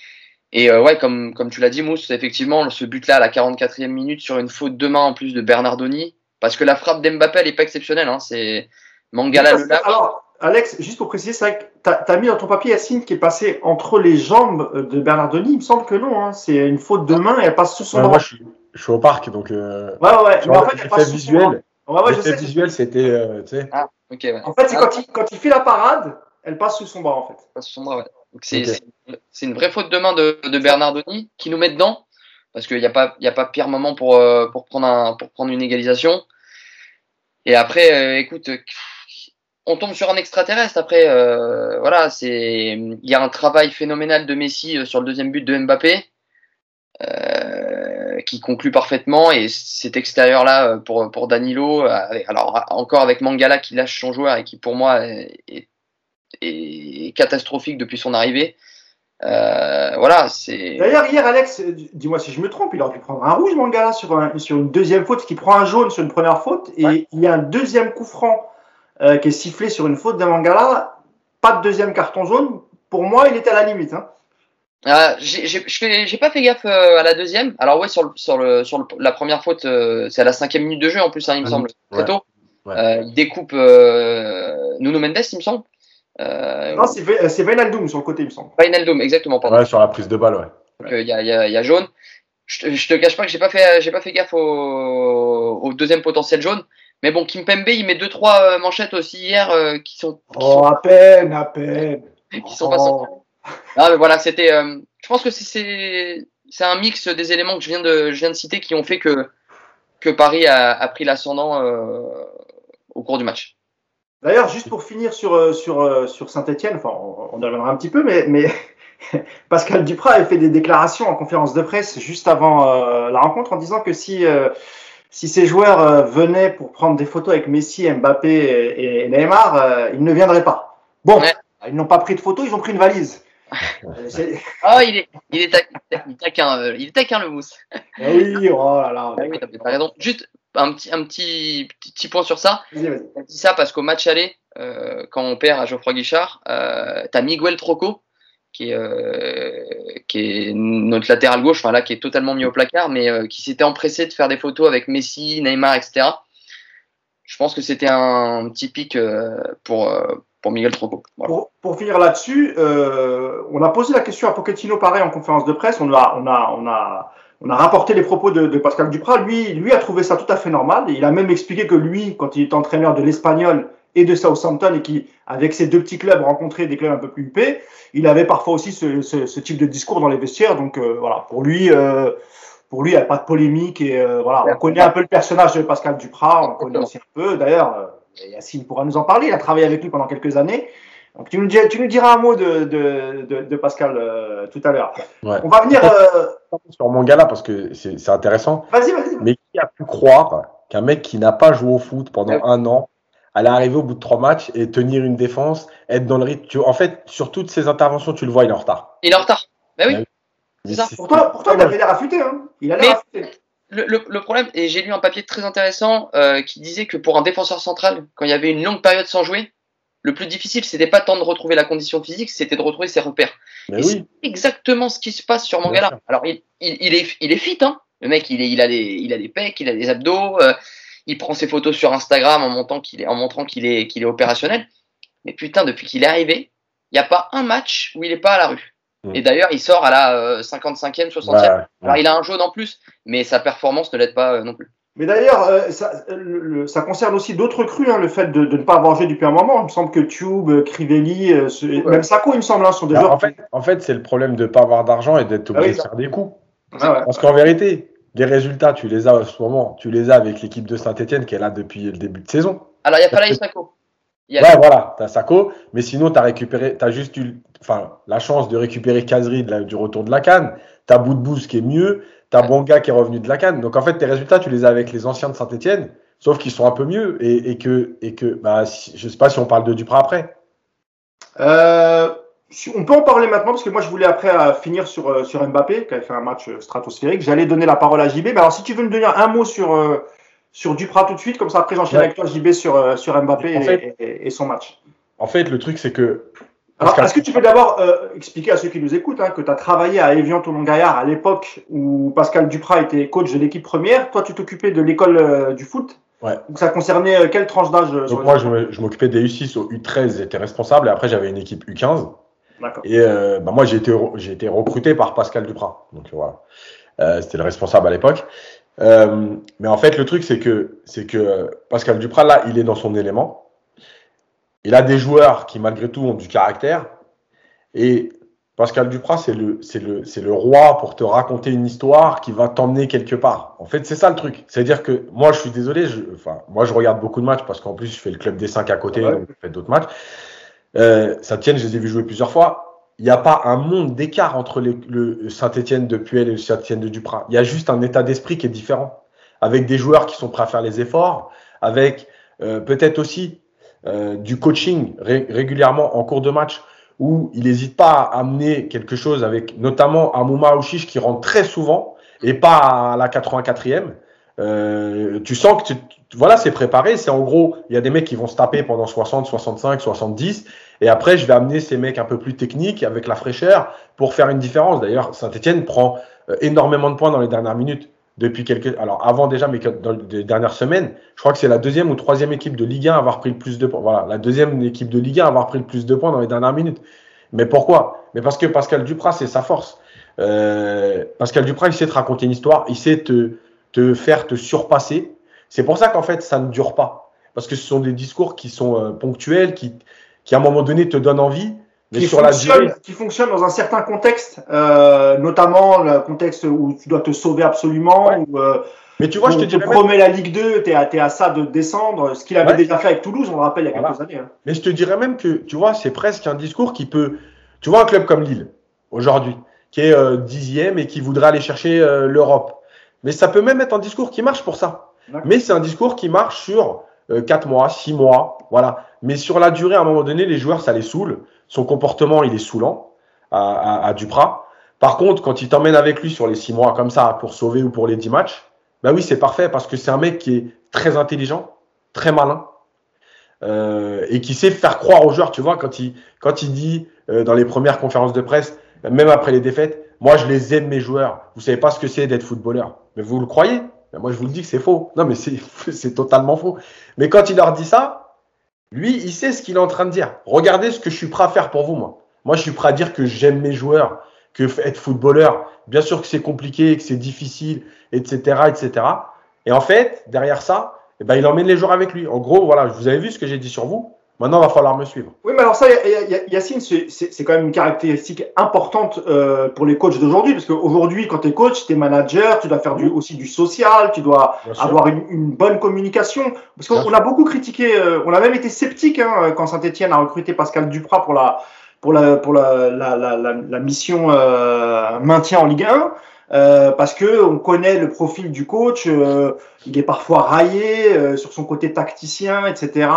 Et euh, ouais, comme, comme tu l'as dit, Mousse, effectivement, ce but-là à la 44e minute sur une faute de main en plus de Bernardoni, parce que la frappe d'Mbappé, elle n'est pas exceptionnelle. Hein, c'est Mangala le lâche. Alors, Alex, juste pour préciser, c'est vrai que tu as, mis dans ton papier Yacine qui est passé entre les jambes de Bernardoni. Il me semble que non. Hein. C'est une faute de main et elle passe sous son Ouais, bras. moi, je suis, je suis au parc, donc euh, Ouais, ouais. Mais en fait, elle passe sous son bras. Ouais, ouais, je l'effet sais. visuel, c'était, euh, tu sais, Ah. Ouais. En fait, c'est Ah, quand il, quand il fait la parade, elle passe sous son bras, en fait. passe sous son bras, ouais. Donc, c'est Ok. c'est- c'est une vraie faute de main de, de Bernardoni qui nous met dedans, parce qu'il n'y a, pas- il y a pas pire moment pour, euh, pour, prendre un, pour prendre une égalisation. Et après, euh, écoute, on tombe sur un extraterrestre. Après, euh, voilà, c'est il y a un travail phénoménal de Messi sur le deuxième but de Mbappé euh, qui conclut parfaitement et cet extérieur là euh, pour pour Danilo. Alors encore avec Mangala qui lâche son joueur et qui pour moi est, est catastrophique depuis son arrivée. Euh, voilà, c'est. D'ailleurs, hier, Alex, dis-moi si je me trompe, il aurait pu prendre un rouge, Mangala, sur, un, sur une deuxième faute, qui prend un jaune sur une première faute, et Ouais. il y a un deuxième coup franc euh, qui est sifflé sur une faute de Mangala. Pas de deuxième carton jaune. Pour moi, il était à la limite. Hein. Euh, j'ai pas fait gaffe euh, à la deuxième. Alors ouais, sur, le, sur, le, sur le- la première faute, euh, c'est à la cinquième minute de jeu en plus, hein, il me Mhm. semble, très Ouais. tôt. Ouais. Euh, il découpe euh, Nuno Mendes, il me semble. Euh, Non, c'est Wijnaldum sur le côté, il me semble. Wijnaldum, exactement, pardon. Ouais, sur la prise de balle, ouais. Euh, il y, a, il y, a, il y a jaune. Je te, je te cache pas que j'ai pas fait, j'ai pas fait gaffe au, au deuxième potentiel jaune. Mais bon, Kimpembe, il met deux trois manchettes aussi hier euh, qui sont qui Oh, à peine, à peine. <laughs> qui sont pas sorties. Ah, mais voilà, c'était. euh, je pense que c'est- un mix des éléments que je viens de je viens de citer qui ont fait que que Paris a, a pris l'ascendant euh, au cours du match. D'ailleurs, juste pour finir sur, euh, sur, sur Saint-Etienne, enfin, on, on y reviendra un petit peu, mais, mais <laughs> Pascal Duprat avait fait des déclarations en conférence de presse juste avant euh, la rencontre en disant que si, euh, si ces joueurs euh, venaient pour prendre des photos avec Messi, Mbappé et, et Neymar, ils ne viendraient pas. Bon, Ouais. ils n'ont pas pris de photos, ils ont pris une valise. Euh, Ah, <laughs> il est il est, taquin, il est taquin, euh, il est taquin le mousse. Ah oui, oh là là. Ah oui, t'as raison. Juste un petit un petit petit, petit point sur ça. Vas-y, dit ça parce qu'au match aller, euh, quand on perd à Geoffroy Guichard, euh, t'as Miguel Troco, qui est, euh, qui est notre latéral gauche, enfin là, qui est totalement mis au placard, mais qui s'était empressé de faire des photos avec Messi, Neymar, etc. Je pense que c'était un petit pic pour, pour Miguel Troco. Voilà. Pour, pour finir là-dessus, euh, on a posé la question à Pochettino pareil en conférence de presse. On a, on a, on a, on a rapporté les propos de, de Pascal Duprat. Lui, lui a trouvé ça tout à fait normal. Il a même expliqué que lui, quand il était entraîneur de l'Espagnol et de Southampton et qui, avec ses deux petits clubs, rencontrait des clubs un peu plus huppés, il avait parfois aussi ce, ce, ce type de discours dans les vestiaires. Donc euh, voilà, pour lui, euh, pour lui, il n'y a pas de polémique. Et euh, voilà, on connaît un peu le personnage de Pascal Duprat. On connaît aussi un peu. D'ailleurs, euh, Yacine pourra nous en parler. Il a travaillé avec lui pendant quelques années. Donc tu nous, dis- tu nous diras un mot de, de, de, de Pascal euh, tout à l'heure. Ouais. On va venir. euh, Sur Mangala, parce que c'est intéressant. Vas-y, vas-y. Mais qui a pu croire qu'un mec qui n'a pas joué au foot pendant Ouais. un an allait arriver au bout de trois matchs et tenir une défense, être dans le rythme? Tu, En fait, sur toutes ses interventions, tu le vois, il est en retard. Il est en retard. Ben oui. Ça. Pourtant, pourtant il avait l'air affûté. Hein. Il a l'air affûté. Le, le- le problème, et j'ai lu un papier très intéressant euh, qui disait que pour un défenseur central, quand il y avait une longue période sans jouer, le plus difficile, c'était pas tant de retrouver la condition physique, c'était de retrouver ses repères. Mais Et oui, c'est exactement ce qui se passe sur Mangala. Alors, il, il, il est, il est fit, hein. Le mec, il, est, il, a des, il a des pecs, il a des abdos, euh, il prend ses photos sur Instagram en, montant qu'il est, en montrant qu'il est, qu'il est opérationnel. Mais putain, depuis qu'il est arrivé, il n'y a pas un match où il n'est pas à la rue. Mm. Et d'ailleurs, il sort à la euh, 55e, 60e. Ouais, Alors, ouais. il a un jaune en plus, mais sa performance ne l'aide pas euh, non plus. Mais d'ailleurs, euh, ça, concerne aussi d'autres crues, hein, le fait de, de ne pas avoir joué depuis un moment. Il me semble que Tube, euh, Crivelli, euh, ce- même Sako, il me semble, hein, sont des Alors, joueurs. en fait, en fait c'est le problème de ne pas avoir d'argent et d'être obligé Ah oui, de faire des coups. Ah ouais. Parce qu'en vérité, les résultats, tu les as en ce moment. Tu les as avec l'équipe de Saint-Etienne qui est là depuis le début de saison. Alors, il y a Falaï Sako. Il y a Ouais, voilà, t'as Sako, mais sinon t'as récupéré, t'as juste eu, enfin, la chance de récupérer Kazri de la- du retour de la Cannes. T'as Boudbouz qui est mieux, t'as Ouais. Bonga qui est revenu de la Cannes. Donc en fait, tes résultats, tu les as avec les anciens de Saint-Etienne, sauf qu'ils sont un peu mieux et, et que, et que, bah, si- je sais pas si on parle de Duprat après. Euh, on peut en parler maintenant parce que moi je voulais après euh, finir sur, euh, sur Mbappé qui avait fait un match euh, stratosphérique. J'allais donner la parole à JB. Mais alors si tu veux me donner un mot sur, euh, sur Duprat tout de suite, comme ça après j'enchaîne Ouais. avec toi JB sur, euh, sur Mbappé et, fait- et- et son match. En fait, le truc, c'est que. Alors est-ce que tu peux d'abord euh, expliquer à ceux qui nous écoutent hein, que tu as travaillé à Evian Toulon Gaillard à l'époque où Pascal Duprat était coach de l'équipe première. Toi tu t'occupais de l'école euh, du foot. Ouais. Donc ça concernait quelle tranche d'âge Donc moi, je m'occupais des U6 au U13, j'étais responsable, et après j'avais une équipe U15. D'accord. Et euh, bah, moi, j'ai été, j'ai été recruté par Pascal Duprat. Donc voilà, Euh, c'était le responsable à l'époque. Euh, mais en fait, le truc, c'est que, c'est que Pascal Duprat, là, il est dans son élément. Il a des joueurs qui, malgré tout, ont du caractère. Et Pascal Duprat, c'est le, c'est le, c'est le roi pour te raconter une histoire qui va t'emmener quelque part. En fait, c'est ça le truc. C'est-à-dire que moi, je suis désolé, je, enfin, moi, je regarde beaucoup de matchs parce qu'en plus, je fais le club des 5 à côté, Ouais. donc je fais d'autres matchs. Euh, Saint-Etienne, je les ai vus jouer plusieurs fois. Il n'y a pas un monde d'écart entre le Saint-Etienne de Puel et le Saint-Etienne de Duprat. Il y a juste un état d'esprit qui est différent. Avec des joueurs qui sont prêts à faire les efforts, avec euh, peut-être aussi euh, du coaching ré- régulièrement en cours de match où il n'hésite pas à amener quelque chose avec notamment Amouma Ouchiche qui rentre très souvent et pas à la 84e. Euh, tu sens que tu- voilà, c'est préparé. C'est en gros, il y a des mecs qui vont se taper pendant 60, 65, 70. Et après, je vais amener ces mecs un peu plus techniques avec la fraîcheur pour faire une différence. D'ailleurs, Saint-Etienne prend euh, énormément de points dans les dernières minutes depuis quelques. Alors, avant déjà, mais dans les dernières semaines, je crois que c'est la deuxième ou troisième équipe de Ligue 1 à avoir pris le plus de points. Voilà, la deuxième équipe de Ligue 1 à avoir pris le plus de points dans les dernières minutes. Mais pourquoi? Mais parce que Pascal Duprat, c'est sa force. Euh, Pascal Duprat, il sait te raconter une histoire, il sait te, te faire te surpasser. C'est pour ça qu'en fait, ça ne dure pas. Parce que ce sont des discours qui sont euh, ponctuels, qui, qui à un moment donné te donnent envie, mais qui sur la durée. qui fonctionne dans un certain contexte, euh, notamment le contexte où tu dois te sauver absolument, Ouais. où euh, Mais tu vois, je te dirais même, promet la Ligue 2, tu es, à ça de descendre, ce qu'il avait Ouais. déjà fait avec Toulouse, on le rappelle, il y a Voilà. quelques années. hein. mais je te dirais même que, tu vois, c'est presque un discours qui peut. Tu vois, un club comme Lille, aujourd'hui, qui est euh, dixième et qui voudrait aller chercher euh, l'Europe. Mais ça peut même être un discours qui marche pour ça. Mais c'est un discours qui marche sur euh, 4 mois, 6 mois, voilà. Mais sur la durée, à un moment donné, les joueurs, ça les saoule. Son comportement, il est saoulant à, Duprat. Par contre, quand il t'emmène avec lui sur les 6 mois comme ça, pour sauver ou pour les 10 matchs, bah oui, c'est parfait parce que c'est un mec qui est très intelligent, très malin. euh, et qui sait faire croire aux joueurs, tu vois, quand il, quand il dit euh, dans les premières conférences de presse, même après les défaites, moi je les aime mes joueurs. Vous savez pas ce que c'est d'être footballeur. Mais vous le croyez? Ben, Moi je vous le dis que c'est faux. Non mais c'est <laughs> totalement faux. Mais quand il leur dit ça, lui il sait ce qu'il est en train de dire. Regardez ce que je suis prêt à faire pour vous moi. Moi je suis prêt à dire que j'aime mes joueurs, que être footballeur, bien sûr que c'est compliqué, que c'est difficile, etc., etc. Et en fait derrière ça, eh ben, il emmène les joueurs avec lui. En gros voilà, vous avez vu ce que j'ai dit sur vous? Maintenant, il va falloir me suivre. Oui, mais alors ça, Yacine, c'est quand même une caractéristique importante euh, pour les coachs d'aujourd'hui, parce qu'aujourd'hui, quand tu es coach, tu es manager, tu dois faire du, aussi du social, tu dois Bien avoir une, une bonne communication. Parce qu'on a beaucoup critiqué, euh, on a même été sceptique hein, quand Saint-Etienne a recruté Pascal Duprat pour la, pour la, pour la, la, la, la, la mission euh, maintien en Ligue 1. Euh, parce que on connaît le profil du coach, euh, il est parfois raillé euh, sur son côté tacticien, etc.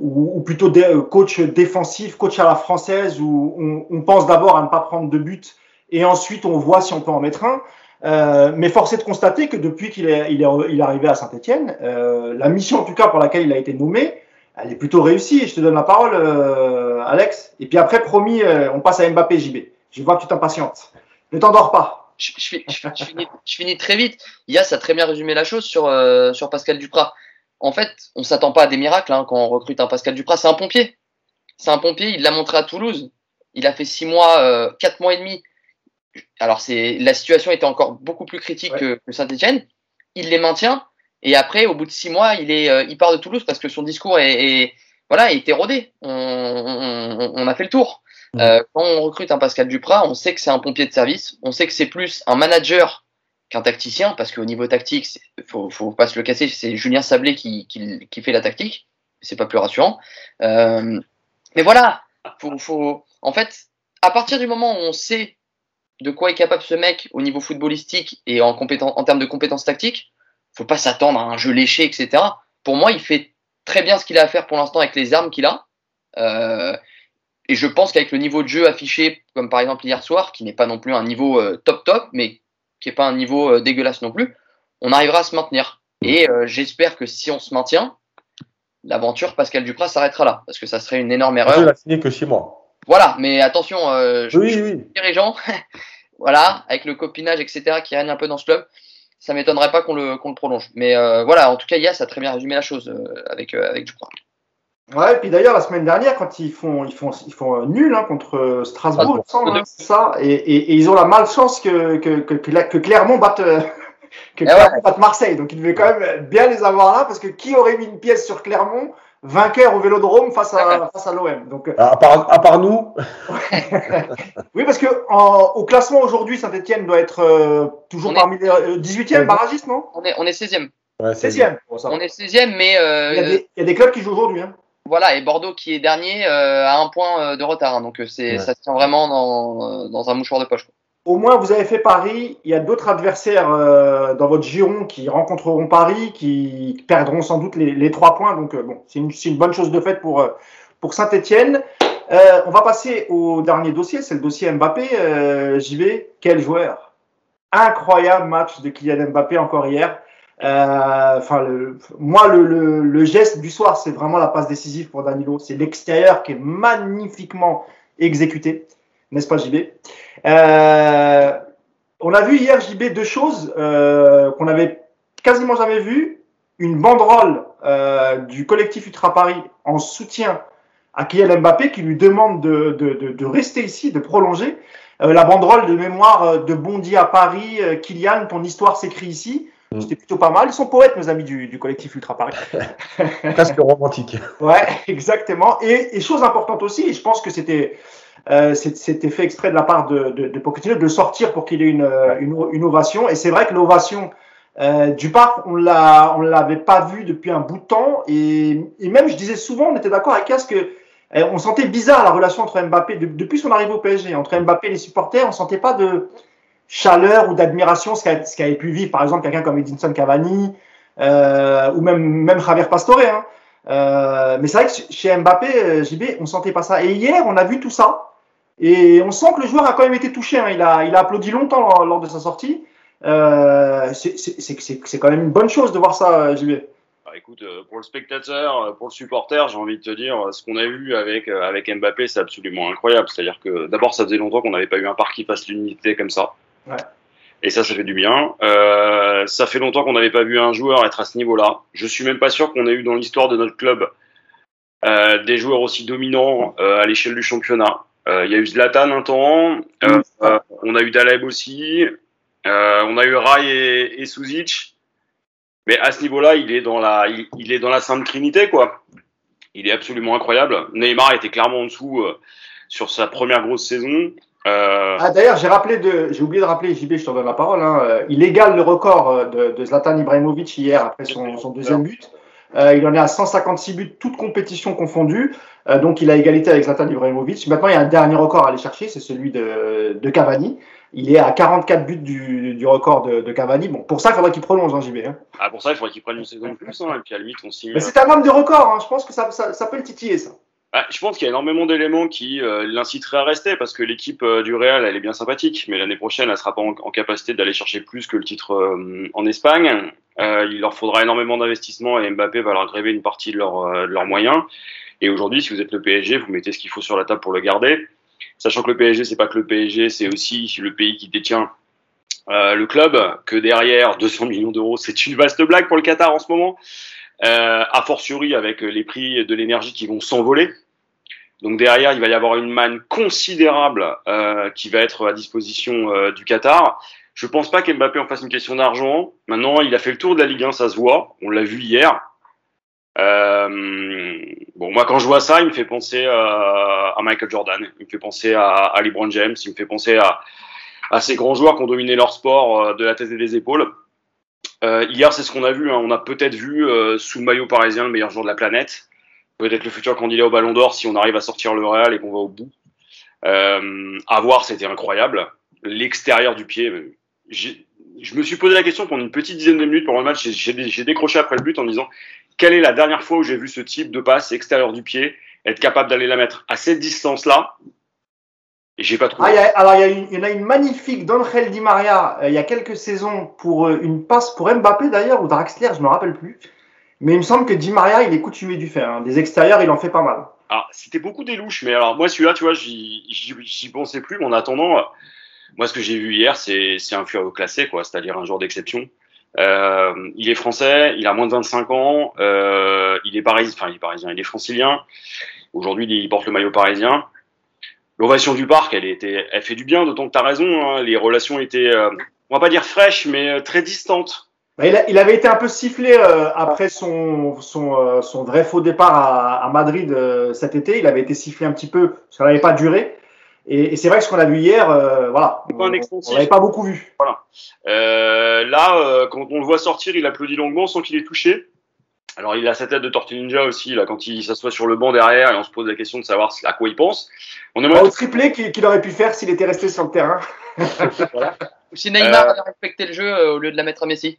ou, ou plutôt dé- euh, coach défensif, coach à la française, où on, on pense d'abord à ne pas prendre de but et ensuite on voit si on peut en mettre un. Euh, mais force est de constater que depuis qu'il est, il est, il est arrivé à Saint-Etienne, euh, la mission en tout cas pour laquelle il a été nommé, elle est plutôt réussie. Je te donne la parole, euh, Alex. Et puis après, promis, euh, on passe à Mbappé JB. Je vois que tu t'impatientes. Ne t'endors pas. je, je fi- je fi- je finis, je finis très vite. Yas a très bien résumé la chose sur, euh, sur Pascal Duprat. En fait, on s'attend pas à des miracles hein, quand on recrute un Pascal Duprat. C'est un pompier. C'est un pompier. Il l'a montré à Toulouse. Il a fait six mois, euh, quatre mois et demi. Alors, c'est la situation était encore beaucoup plus critique Ouais. que, Saint-Etienne. Il les maintient. Et après, au bout de six mois, il, est, euh, il part de Toulouse parce que son discours est, est- voilà, est érodé. On, on- on a fait le tour. Euh, quand on recrute un Pascal Duprat, on sait que c'est un pompier de service. On sait que c'est plus un manager qu'un tacticien, parce qu'au niveau tactique, c'est- faut, faut pas se le casser, c'est Julien Sablé qui, fait la tactique. C'est pas plus rassurant. Euh, mais voilà, faut, en fait, à partir du moment où on sait de quoi est capable ce mec au niveau footballistique et en, en termes de compétences tactiques, faut pas s'attendre à un jeu léché, etc. Pour moi, il fait très bien ce qu'il a à faire pour l'instant avec les armes qu'il a. Euh, et je pense qu'avec le niveau de jeu affiché, comme par exemple hier soir, qui n'est pas non plus un niveau euh, top top, mais qui n'est pas un niveau euh, dégueulasse non plus, on arrivera à se maintenir. Et euh, j'espère que si on se maintient, l'aventure Pascal Duprat s'arrêtera là, parce que ça serait une énorme erreur. a signé que 6 mois. Voilà, mais attention, euh, je, Oui, je- oui. dirigeant, <laughs> voilà, avec le copinage, etc., qui règne un peu dans ce club, ça m'étonnerait pas qu'on le, prolonge. Mais euh, voilà, en tout cas, Yas a très bien résumé la chose euh, avec, avec Duprat. Ouais, et puis d'ailleurs, la semaine dernière, quand ils font, ils font, ils font euh, nul hein, contre Strasbourg, il me semble, hein, c'est ça, et, et, et ils ont la malchance que, que, que, que, que Clermont batte, euh, <laughs> que Eh Clermont batte Marseille. Donc ils devaient quand même bien les avoir là, parce que qui aurait mis une pièce sur Clermont vainqueur au Vélodrome face à, <laughs> face à l'OM. Donc, euh, à part, à part nous. <laughs> oui, parce que en, au classement aujourd'hui, Saint-Etienne doit être euh, toujours On parmi les euh, 18e barragiste, non? On est, on est 16e. Ouais, c'est 16e. Bon, ça va. On est 16e, mais euh, il, y a des, il y a des clubs qui jouent aujourd'hui. Hein. Voilà, et Bordeaux qui est dernier euh, a un point euh, de retard. hein. donc euh, c'est Ouais. ça se tient vraiment dans, euh, dans un mouchoir de poche. quoi. Au moins, vous avez fait Paris. Il y a d'autres adversaires euh, dans votre giron qui rencontreront Paris, qui perdront sans doute les, les trois points. Donc, euh, bon, c'est une, bonne chose de fait pour, euh, pour Saint-Etienne. Euh, on va passer au dernier dossier, c'est le dossier Mbappé. Euh, JV, quel joueur Incroyable match de Kylian Mbappé encore hier. Euh, Enfin, moi, le, le, le geste du soir, c'est vraiment la passe décisive pour Danilo. C'est l'extérieur qui est magnifiquement exécuté, n'est-ce pas, JB euh, On a vu hier, JB, deux choses euh, qu'on avait quasiment jamais vues. Une banderole euh, du collectif Ultra Paris en soutien à Kylian Mbappé qui lui demande de, de, de, de rester ici, de prolonger. Euh, la banderole de mémoire de Bondy à Paris, Kylian, ton histoire s'écrit ici. Mm. C'était plutôt pas mal. Ils sont poètes, nos amis du, du collectif Ultra Paris. <laughs> presque romantique. <laughs> Ouais, exactement. Et, et chose importante aussi, et je pense que c'était euh, c'était fait exprès de la part de, de, de Pochettino de sortir pour qu'il ait une, une, une ovation. Et c'est vrai que l'ovation euh, du parc, on l'a on l'avait pas vu depuis un bout de temps. Et, et même, je disais souvent, on était d'accord avec Cass que euh, on sentait bizarre la relation entre Mbappé de- depuis son arrivée au PSG entre Mbappé et les supporters. On sentait pas de chaleur ou d'admiration, ce qu'a- ce qu'avait pu vivre par exemple quelqu'un comme Edinson Cavani euh, ou même même Javier Pastore. Hein. Euh, mais c'est vrai que chez Mbappé, euh, JB, on sentait pas ça. Et hier, on a vu tout ça. Et on sent que le joueur a quand même été touché. hein. Il, a, il a applaudi longtemps lors, de sa sortie. Euh, c'est- quand même une bonne chose de voir ça, JB. Bah, écoute, pour le spectateur, pour le supporter, j'ai envie de te dire, ce qu'on a vu avec, avec Mbappé, c'est absolument incroyable. C'est-à-dire que d'abord, ça faisait longtemps qu'on n'avait pas eu un parc qui fasse l'unité comme ça. Ouais. Et ça, ça fait du bien. Euh, ça fait longtemps qu'on n'avait pas vu un joueur être à ce niveau-là. Je suis même pas sûr qu'on ait eu dans l'histoire de notre club euh, des joueurs aussi dominants euh, à l'échelle du championnat. Il y a eu Zlatan un temps, on a eu Daleb aussi, on a eu Rai et, et Suzic. Mais à ce niveau-là, il est dans la, il, il est dans la Sainte Trinité, quoi. Il est absolument incroyable. Neymar était clairement en dessous sur sa première grosse saison. Euh, Ah, D'ailleurs, j'ai rappelé de, j'ai oublié de rappeler, JB, je te donne la parole. Hein, euh, il égale le record euh, de, de Zlatan Ibrahimovic hier après son, son deuxième but. Euh, il en est à 156 buts, toutes compétitions confondues. Euh, donc, il a égalité avec Zlatan Ibrahimovic. Maintenant, il y a un dernier record à aller chercher, c'est celui de, de Cavani. Il est à 44 buts du, du record de, de Cavani. Bon, pour ça, il faudrait qu'il prolonge, hein, JB. Hein. ah, pour ça, il faudrait qu'il prenne une saison de plus. Hein, et puis à la limite, on signe. Mais c'est un homme de record. Je pense que ça, ça, ça peut le titiller, ça. Ah, je pense qu'il y a énormément d'éléments qui euh, l'inciteraient à rester parce que l'équipe euh, du Real, elle est bien sympathique, mais l'année prochaine, elle sera pas en, capacité d'aller chercher plus que le titre euh, en Espagne. Euh, il leur faudra énormément d'investissement et Mbappé va leur gréver une partie de, leur, euh, de leurs moyens. Et aujourd'hui, si vous êtes le PSG, vous mettez ce qu'il faut sur la table pour le garder. Sachant que le PSG, c'est pas que le PSG, c'est aussi le pays qui détient le club, que derrière 200 millions d'euros, c'est une vaste blague pour le Qatar en ce moment. Euh, a fortiori avec les prix de l'énergie qui vont s'envoler. Donc derrière, il va y avoir une manne considérable euh, qui va être à disposition euh, du Qatar. Je pense pas qu'Mbappé en fasse une question d'argent. Maintenant, il a fait le tour de la Ligue 1, ça se voit. On l'a vu hier. Euh, bon, moi, quand je vois ça, il me fait penser à, à Michael Jordan, il me fait penser à, à LeBron James, il me fait penser à, à ces grands joueurs qui ont dominé leur sport euh, de la tête et des épaules. Euh, hier, c'est ce qu'on a vu. Hein. On a peut-être vu euh, sous maillot parisien le meilleur joueur de la planète. Peut-être le futur candidat au Ballon d'Or si on arrive à sortir le Real et qu'on va au bout. Euh, à voir, c'était incroyable. L'extérieur du pied. Je me suis posé la question pendant une petite dizaine de minutes pendant le match. J'ai- décroché après le but en disant quelle est la dernière fois où j'ai vu ce type de passe extérieur du pied être capable d'aller la mettre à cette distance-là Et j'ai pas trouvé. Ah, il y a, alors, il y, y en a une magnifique d'Angel Di Maria euh, il y a quelques saisons pour euh, une passe pour Mbappé d'ailleurs ou Draxler, je me rappelle plus. Mais il me semble que Di Maria, il est coutumé du fait. hein. Des extérieurs, il en fait pas mal. Alors, c'était beaucoup des louches, mais alors moi celui-là, tu vois, j'y pensais plus. Mais en attendant, euh, moi ce que j'ai vu hier, c'est c'est un furieux classé, quoi, c'est-à-dire un joueur d'exception. Euh, il est français, il a moins de 25 ans, euh, il est parisien, enfin il est parisien, il est francilien. Aujourd'hui, il porte le maillot parisien. L'ovation du parc, elle était, elle fait du bien, d'autant que tu as raison. hein, les relations étaient, euh, on va pas dire fraîches, mais euh, très distantes. Bah, il, a- il avait été un peu sifflé euh, après son, son, euh, son vrai faux départ à, à Madrid euh, cet été. Il avait été sifflé un petit peu, ça n'avait pas duré. Et, et c'est vrai que ce qu'on a vu hier, euh, voilà, on- l'avait pas beaucoup vu. Euh, là, euh, quand on le voit sortir, il applaudit longuement sans qu'il ait touché. Alors, il a sa tête de Tortue Ninja aussi, là, quand il s'assoit sur le banc derrière et on se pose la question de savoir à quoi il pense. On aimerait Au triplé qu'il qu'il aurait pu faire s'il était resté sur le terrain. <laughs> Ou si Neymar Euh, avait respecté le jeu euh, au lieu de la mettre à Messi.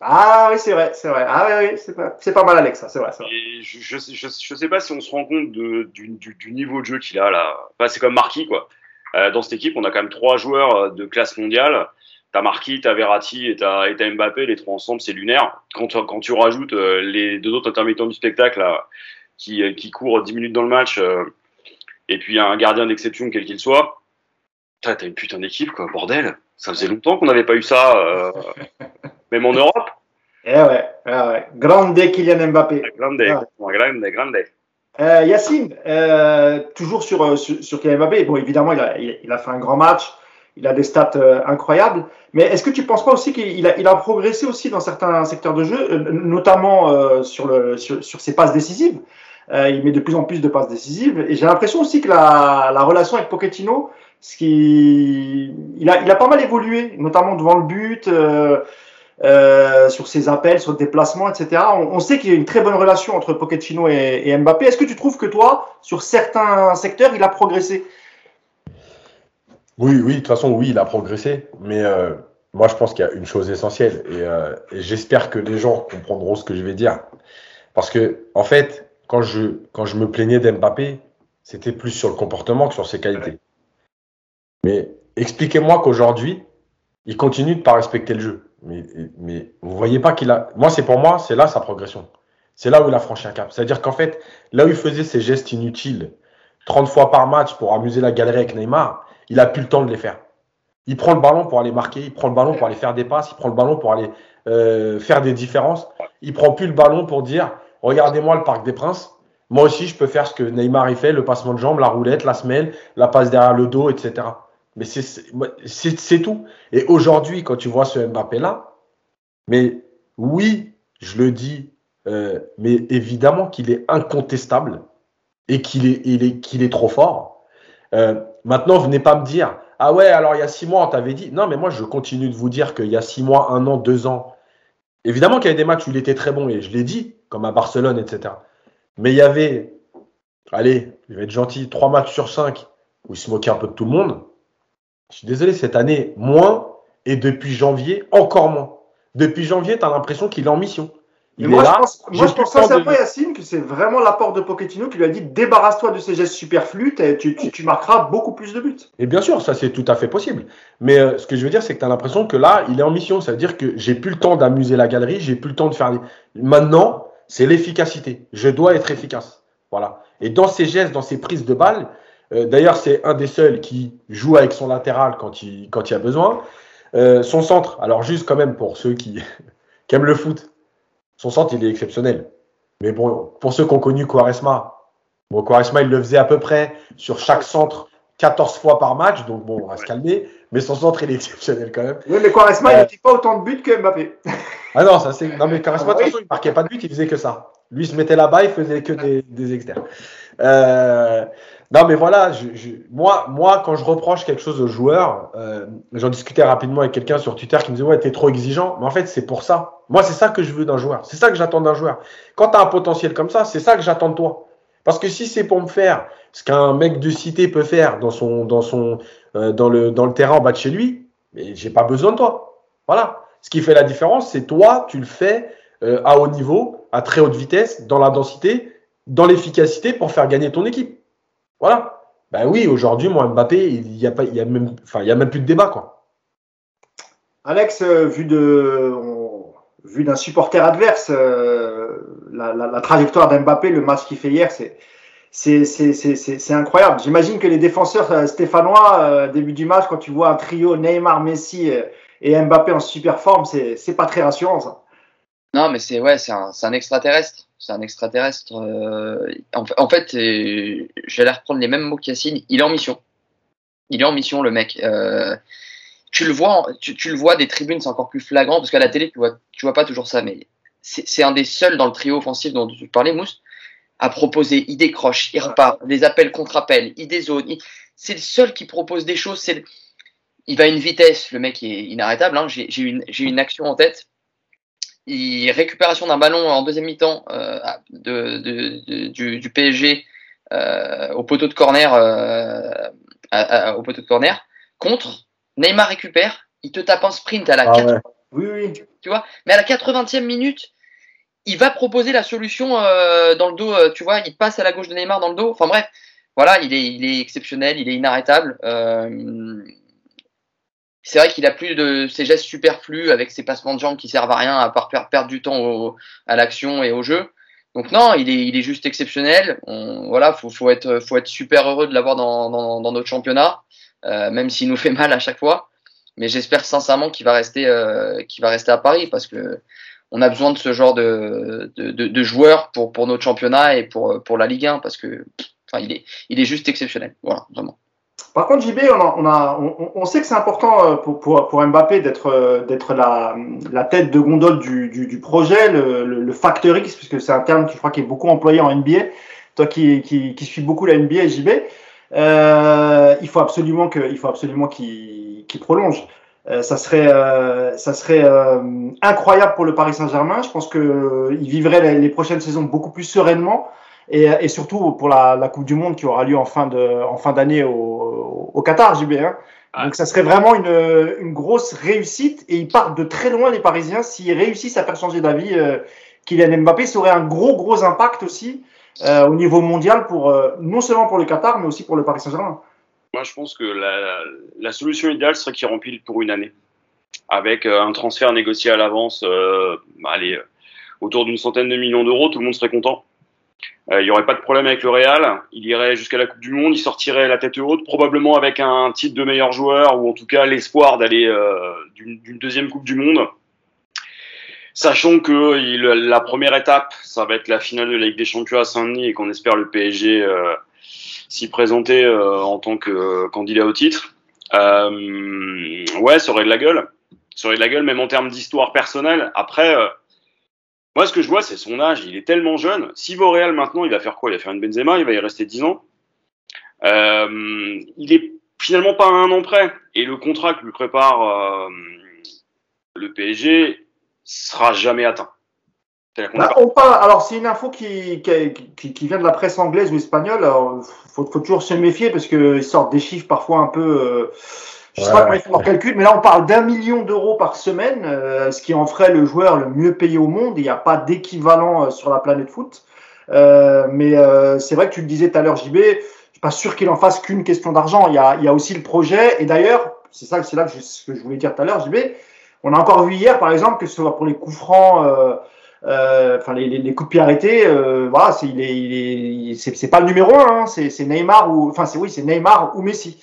Ah oui, c'est vrai, c'est vrai. Ah oui, oui, c'est pas, c'est pas mal, Alex, ça, c'est vrai. c'est vrai. Et je, je, sais- je, je sais pas si on se rend compte de, du, du, du niveau de jeu qu'il a là. Enfin, c'est comme Marquis quoi. Euh, dans cette équipe, on a quand même trois joueurs euh, de classe mondiale. T'as Marquis, t'as Verratti et t'as et t'as Mbappé. Les trois ensemble, c'est lunaire. Quand, quand tu rajoutes euh, les deux autres intermittents du spectacle là, qui, euh, qui courent 10 minutes dans le match, euh, et puis un gardien d'exception quel qu'il soit, t'as t'as une putain d'équipe quoi. Bordel, ça faisait longtemps qu'on n'avait pas eu ça, euh, même en Europe. Eh ouais, eh ouais. Grande Kylian Mbappé. Grande, Ah. grande, grande. Euh, Yacine, euh, toujours sur, sur, sur Kylian Mbappé. Bon, évidemment, il a, il, il a fait un grand match. Il a des stats euh, incroyables. Mais est-ce que tu penses pas aussi qu'il a, progressé aussi dans certains secteurs de jeu, euh, notamment euh, sur, ses passes décisives? Il met de plus en plus de passes décisives. Et j'ai l'impression aussi que la, la relation avec Pochettino, qui, il, a, pas mal évolué, notamment devant le but. sur ses appels, sur le déplacement, etc. On, on sait qu'il y a une très bonne relation entre Pochettino et, et Mbappé. Est-ce que tu trouves que toi, sur certains secteurs, il a progressé? Oui, oui, de toute façon, oui, il a progressé. Mais euh, moi, je pense qu'il y a une chose essentielle. Et, euh, et j'espère que les gens comprendront ce que je vais dire. Parce que, en fait, quand je, quand je me plaignais d'Mbappé, c'était plus sur le comportement que sur ses qualités. Mais expliquez-moi qu'aujourd'hui, il continue de pas respecter le jeu. Mais, mais vous voyez pas qu'il a. Moi, c'est pour moi, c'est là sa progression. C'est là où il a franchi un cap. C'est-à-dire qu'en fait, là où il faisait ses gestes inutiles 30 fois par match pour amuser la galerie avec Neymar, il a plus le temps de les faire. Il prend le ballon pour aller marquer, il prend le ballon pour aller faire des passes, il prend le ballon pour aller euh, faire des différences. Il prend plus le ballon pour dire regardez-moi le Parc des Princes. Moi aussi, je peux faire ce que Neymar fait, le passement de jambes, la roulette, la semelle, la passe derrière le dos, etc. Mais c'est- tout. Et aujourd'hui, quand tu vois ce Mbappé-là, mais oui, je le dis, euh, mais évidemment qu'il est incontestable et qu'il est, il est, qu'il est trop fort. Euh, maintenant, venez pas me dire, ah ouais, alors il y a six mois, on t'avait dit. Non, mais moi, je continue de vous dire qu'il y a six mois, un an, deux ans, évidemment qu'il y avait des matchs où il était très bon, et je l'ai dit, comme à Barcelone, etc. Mais il y avait, allez, je vais être gentil, trois matchs sur cinq où il se moquait un peu de tout le monde. Je suis désolé, cette année, moins, et depuis janvier, encore moins. Depuis janvier, tu as l'impression qu'il est en mission. Il Mais est moi, là. je pense, moi, je pense sincèrement, de- Yacine, que c'est vraiment l'apport de Pochettino qui lui a dit débarrasse-toi de ces gestes superflus, tu, tu, tu marqueras beaucoup plus de buts. Et bien sûr, ça c'est tout à fait possible. Mais euh, ce que je veux dire, c'est que tu as l'impression que là, il est en mission. Ça veut dire que j'ai plus le temps d'amuser la galerie, j'ai plus le temps de faire. Maintenant, c'est l'efficacité. Je dois être efficace. Voilà. Et dans ses gestes, dans ses prises de balles, euh, d'ailleurs, c'est un des seuls qui joue avec son latéral quand il, quand il y a besoin. Euh, son centre, alors juste quand même pour ceux qui, <laughs> qui aiment le foot, son centre, il est exceptionnel. Mais bon, pour ceux qui ont connu Quaresma, bon, Quaresma, il le faisait à peu près sur chaque centre 14 fois par match, donc bon, on va se calmer. Mais son centre, il est exceptionnel quand même. Oui, mais Quaresma, Euh, il n'était pas autant de buts que Mbappé. <laughs> Ah non, ça c'est. Non, mais Quaresma, Ah de toute façon, il marquait pas de but, il faisait que ça. Lui, il se mettait là-bas, il faisait que des, des externes. Euh, non, mais voilà, je, je- moi, moi, quand je reproche quelque chose aux joueurs, euh, j'en discutais rapidement avec quelqu'un sur Twitter qui me disait Ouais, t'es trop exigeant. Mais en fait, c'est pour ça. Moi, c'est ça que je veux d'un joueur. C'est ça que j'attends d'un joueur. Quand t'as un potentiel comme ça, c'est ça que j'attends de toi. Parce que si c'est pour me faire ce qu'un mec de cité peut faire dans son, dans son, euh, dans le, dans le terrain en bas de chez lui, mais j'ai pas besoin de toi. Voilà. Ce qui fait la différence, c'est toi, tu le fais euh, à haut niveau, à très haute vitesse, dans la densité, dans l'efficacité pour faire gagner ton équipe. Voilà. Ben oui, aujourd'hui, moi, Mbappé, il y a pas, il y a même, enfin, il y a même plus de débat, quoi. Alex, euh, vu de, on- vu d'un supporter adverse, euh, la, la- la trajectoire d'Mbappé, le match qu'il fait hier, c'est c'est c'est- c'est- c'est- c'est incroyable. J'imagine que les défenseurs euh, stéphanois, euh, début du match, quand tu vois un trio Neymar, Messi et Mbappé en super forme, c'est c'est pas très rassurant ça. Non, mais c'est ouais, c'est un, c'est un extraterrestre. C'est un extraterrestre. euh, en, en fait, euh, j'allais reprendre les mêmes mots qu'Yacine. Il est en mission. Il est en mission, le mec. Euh, tu le vois, tu, tu le vois des tribunes, c'est encore plus flagrant parce qu'à la télé, tu vois, tu vois pas toujours ça, mais c'est un des seuls dans le trio offensif dont tu parlais, Mousse, à proposer. Il décroche, il repart, des appels contre appels, il dézone. C'est le seul qui propose des choses. C'est il va à une vitesse, le mec est inarrêtable. Hein. J'ai une, une action en tête. Il, récupération d'un ballon en deuxième mi-temps euh, de, de, du, du, PSG euh, au poteau de corner, euh, à, au poteau de corner contre. Neymar récupère, il te tape un sprint à la ah 4... Oui, oui. Tu vois, mais à la 80e minute, il va proposer la solution dans le dos. Tu vois, il passe à la gauche de Neymar dans le dos. Enfin bref, voilà, il est, il est exceptionnel, il est inarrêtable. C'est vrai qu'il a plus de ses gestes superflus avec ses passements de jambes qui servent à rien à part perdre du temps à l'action et au jeu. Donc non, il est, il est juste exceptionnel. On, voilà, faut, faut être, faut être super heureux de l'avoir dans, dans, dans, notre championnat, euh, même s'il nous fait mal à chaque fois. Mais j'espère sincèrement qu'il va rester, euh, qu'il va rester à Paris parce que on a besoin de ce genre de, de, de, de joueurs pour, pour notre championnat et pour, pour la Ligue 1 parce que, enfin, il est, il est juste exceptionnel. Voilà, vraiment. Par contre, JB, on, a, on, on, sait que c'est important euh, pour, pour, pour Mbappé d'être euh, d'être la, la tête de gondole du, du, du projet, le, le, le, facteur X, puisque c'est un terme qui, je crois, qui est beaucoup employé en NBA. Toi qui, qui, qui suis beaucoup la NBA, JB, euh, il faut absolument que, il faut absolument qu'il qu prolonge. Euh, ça serait, euh, ça serait incroyable pour le Paris Saint-Germain. Je pense que il vivrait les, prochaines saisons beaucoup plus sereinement et, et surtout pour la, la, Coupe du Monde qui aura lieu en fin de, en fin d'année au, au, Qatar, JB. Hein. Ah. Donc ça serait vraiment une, une, grosse réussite et ils partent de très loin les Parisiens s'ils réussissent à faire changer d'avis. Euh, Kylian Mbappé, ça aurait un gros gros impact aussi euh, au niveau mondial pour euh, non seulement pour le Qatar mais aussi pour le Paris Saint-Germain. Moi je pense que la, la solution idéale serait qu'il rempile pour une année avec euh, un transfert négocié à l'avance, euh, allez autour d'une centaine de millions d'euros, tout le monde serait content. Euh, il n'y aurait pas de problème avec le Real. Il irait jusqu'à la Coupe du Monde. Il sortirait la tête haute, probablement avec un titre de meilleur joueur ou en tout cas l'espoir d'aller euh, d'une deuxième Coupe du Monde. Sachant que il, la première étape, ça va être la finale de la Ligue des Champions à Saint-Denis et qu'on espère le PSG euh, s'y présenter euh, en tant que euh, candidat au titre. ouais, ça aurait de la gueule. Ça aurait de la gueule, même en termes d'histoire personnelle. Après, moi, ce que je vois, c'est son âge. Il est tellement jeune. S'il va au Real maintenant, il va faire quoi? Il va faire une Benzema, il va y rester 10 ans. Euh, il est finalement pas à un an près. Et le contrat que lui prépare euh, le PSG sera jamais atteint. Bah, on parle, alors, c'est une info qui, qui, qui, vient de la presse anglaise ou espagnole. Il faut, faut, toujours se méfier parce qu'ils sortent des chiffres parfois un peu. Euh, je ne sais pas comment ils font leur calcul, mais là on parle d'un million d'euros par semaine, euh, ce qui en ferait le joueur le mieux payé au monde. Il n'y a pas d'équivalent euh, sur la planète foot. Euh, mais euh, c'est vrai que tu le disais tout à l'heure, JB, je suis pas sûr qu'il en fasse qu'une question d'argent. Il y a, il y a aussi le projet. Et d'ailleurs, c'est ça, c'est là que je, ce que je voulais dire tout à l'heure, JB. On a encore vu hier, par exemple, que ce soit pour les coups francs, euh, enfin les, les, les, coups de pied arrêtés, voilà, c'est il est, il est, c'est pas le numéro un, hein, c'est Neymar ou, enfin c'est oui, c'est Neymar ou Messi.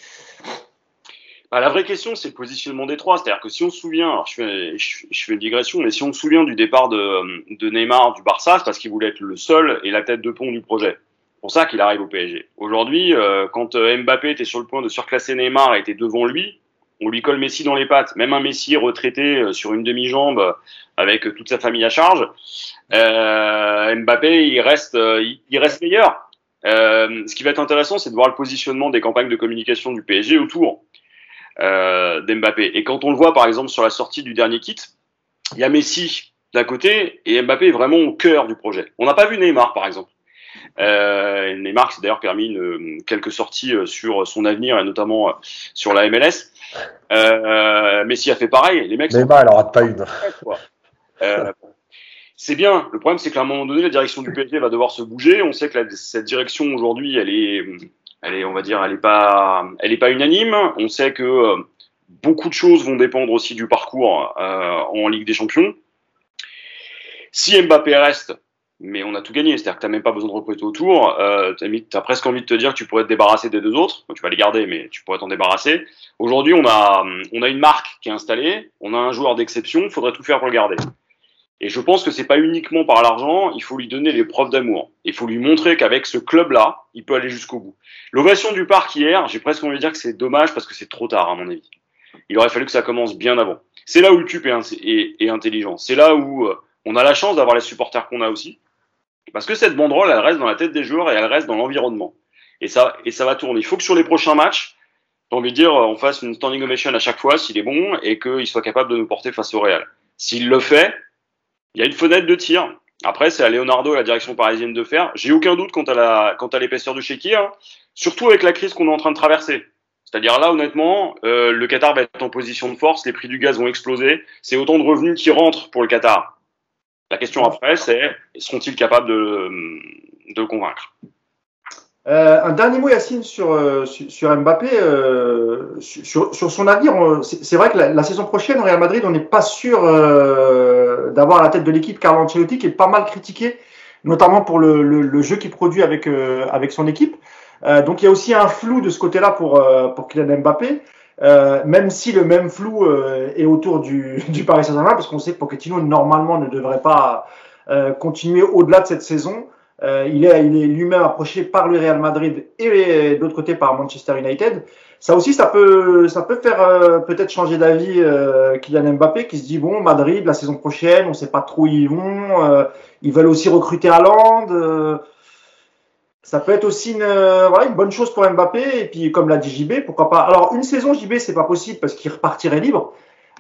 Bah, la vraie question, c'est le positionnement des trois. C'est-à-dire que si on se souvient, alors je fais, je, fais une digression, mais si on se souvient du départ de, de Neymar du Barça, c'est parce qu'il voulait être le seul et la tête de pont du projet. C'est pour ça qu'il arrive au PSG. Aujourd'hui, euh, quand euh, Mbappé était sur le point de surclasser Neymar et était devant lui, on lui colle Messi dans les pattes. Même un Messi retraité euh, sur une demi-jambe avec toute sa famille à charge, euh, Mbappé, il reste, il reste meilleur. Euh, ce qui va être intéressant, c'est de voir le positionnement des campagnes de communication du PSG autour euh, d'Mbappé. Et quand on le voit par exemple sur la sortie du dernier kit, il y a Messi d'un côté et Mbappé est vraiment au cœur du projet. On n'a pas vu Neymar par exemple. Euh, Neymar s'est d'ailleurs permis une, quelques sorties euh, sur son avenir et notamment euh, sur la MLS. Euh, Messi a fait pareil. Les mecs. Neymar, il en rate pas une. Euh, c'est bien. Le problème, c'est qu'à un moment donné, la direction du PSG va devoir se bouger. On sait que la, cette direction aujourd'hui, elle est elle est, on va dire, elle est pas, elle est pas unanime. On sait que euh, beaucoup de choses vont dépendre aussi du parcours euh, en Ligue des Champions. Si Mbappé reste, mais on a tout gagné, c'est-à-dire que tu n'as même pas besoin de recruter autour, euh, tu as, presque envie de te dire que tu pourrais te débarrasser des deux autres, tu vas les garder, mais tu pourrais t'en débarrasser. Aujourd'hui, on a, on a une marque qui est installée, on a un joueur d'exception, il faudrait tout faire pour le garder. Et je pense que c'est pas uniquement par l'argent, il faut lui donner les preuves d'amour. Il faut lui montrer qu'avec ce club-là, il peut aller jusqu'au bout. L'ovation du parc hier, j'ai presque envie de dire que c'est dommage parce que c'est trop tard à mon avis. il aurait fallu que ça commence bien avant. C'est là où le CUP est, intelligent. C'est là où euh, on a la chance d'avoir les supporters qu'on a aussi. Parce que cette banderole, elle reste dans la tête des joueurs et elle reste dans l'environnement. Et ça, et ça va tourner. Il faut que sur les prochains matchs, j'ai envie de dire, on fasse une standing ovation à chaque fois s'il est bon et qu'il soit capable de nous porter face au Real. S'il le fait, il y a une fenêtre de tir. Après, c'est à Leonardo et la direction parisienne de faire. J'ai aucun doute quant à la, l'épaisseur du chéquier, hein. surtout avec la crise qu'on est en train de traverser. C'est-à-dire là, honnêtement, euh, le Qatar va être en position de force, les prix du gaz vont exploser, c'est autant de revenus qui rentrent pour le Qatar. La question après, c'est seront-ils capables de, de convaincre? Euh, un dernier mot, Yacine, sur, euh, sur, Mbappé, sur, sur, son avenir. C'est vrai que la, saison prochaine, au Real Madrid, on n'est pas sûr d'avoir la tête de l'équipe Carlo Ancelotti, qui est pas mal critiqué, notamment pour le, le, jeu qu'il produit avec, avec son équipe. donc il y a aussi un flou de ce côté-là pour, pour Kylian Mbappé. même si le même flou est autour du, <laughs> du Paris Saint-Germain, parce qu'on sait que Pochettino normalement ne devrait pas continuer au-delà de cette saison. Euh, il est, il est lui-même approché par le Real Madrid et de l'autre côté par Manchester United. Ça aussi, ça peut, ça peut faire euh, peut-être changer d'avis euh, Kylian Mbappé qui se dit bon, Madrid la saison prochaine, on ne sait pas trop où ils vont. Euh, ils veulent aussi recruter Haaland. ça peut être aussi une, une bonne chose pour Mbappé. Et puis, comme l'a dit JB, pourquoi pas. Alors, une saison JB, c'est pas possible parce qu'il repartirait libre.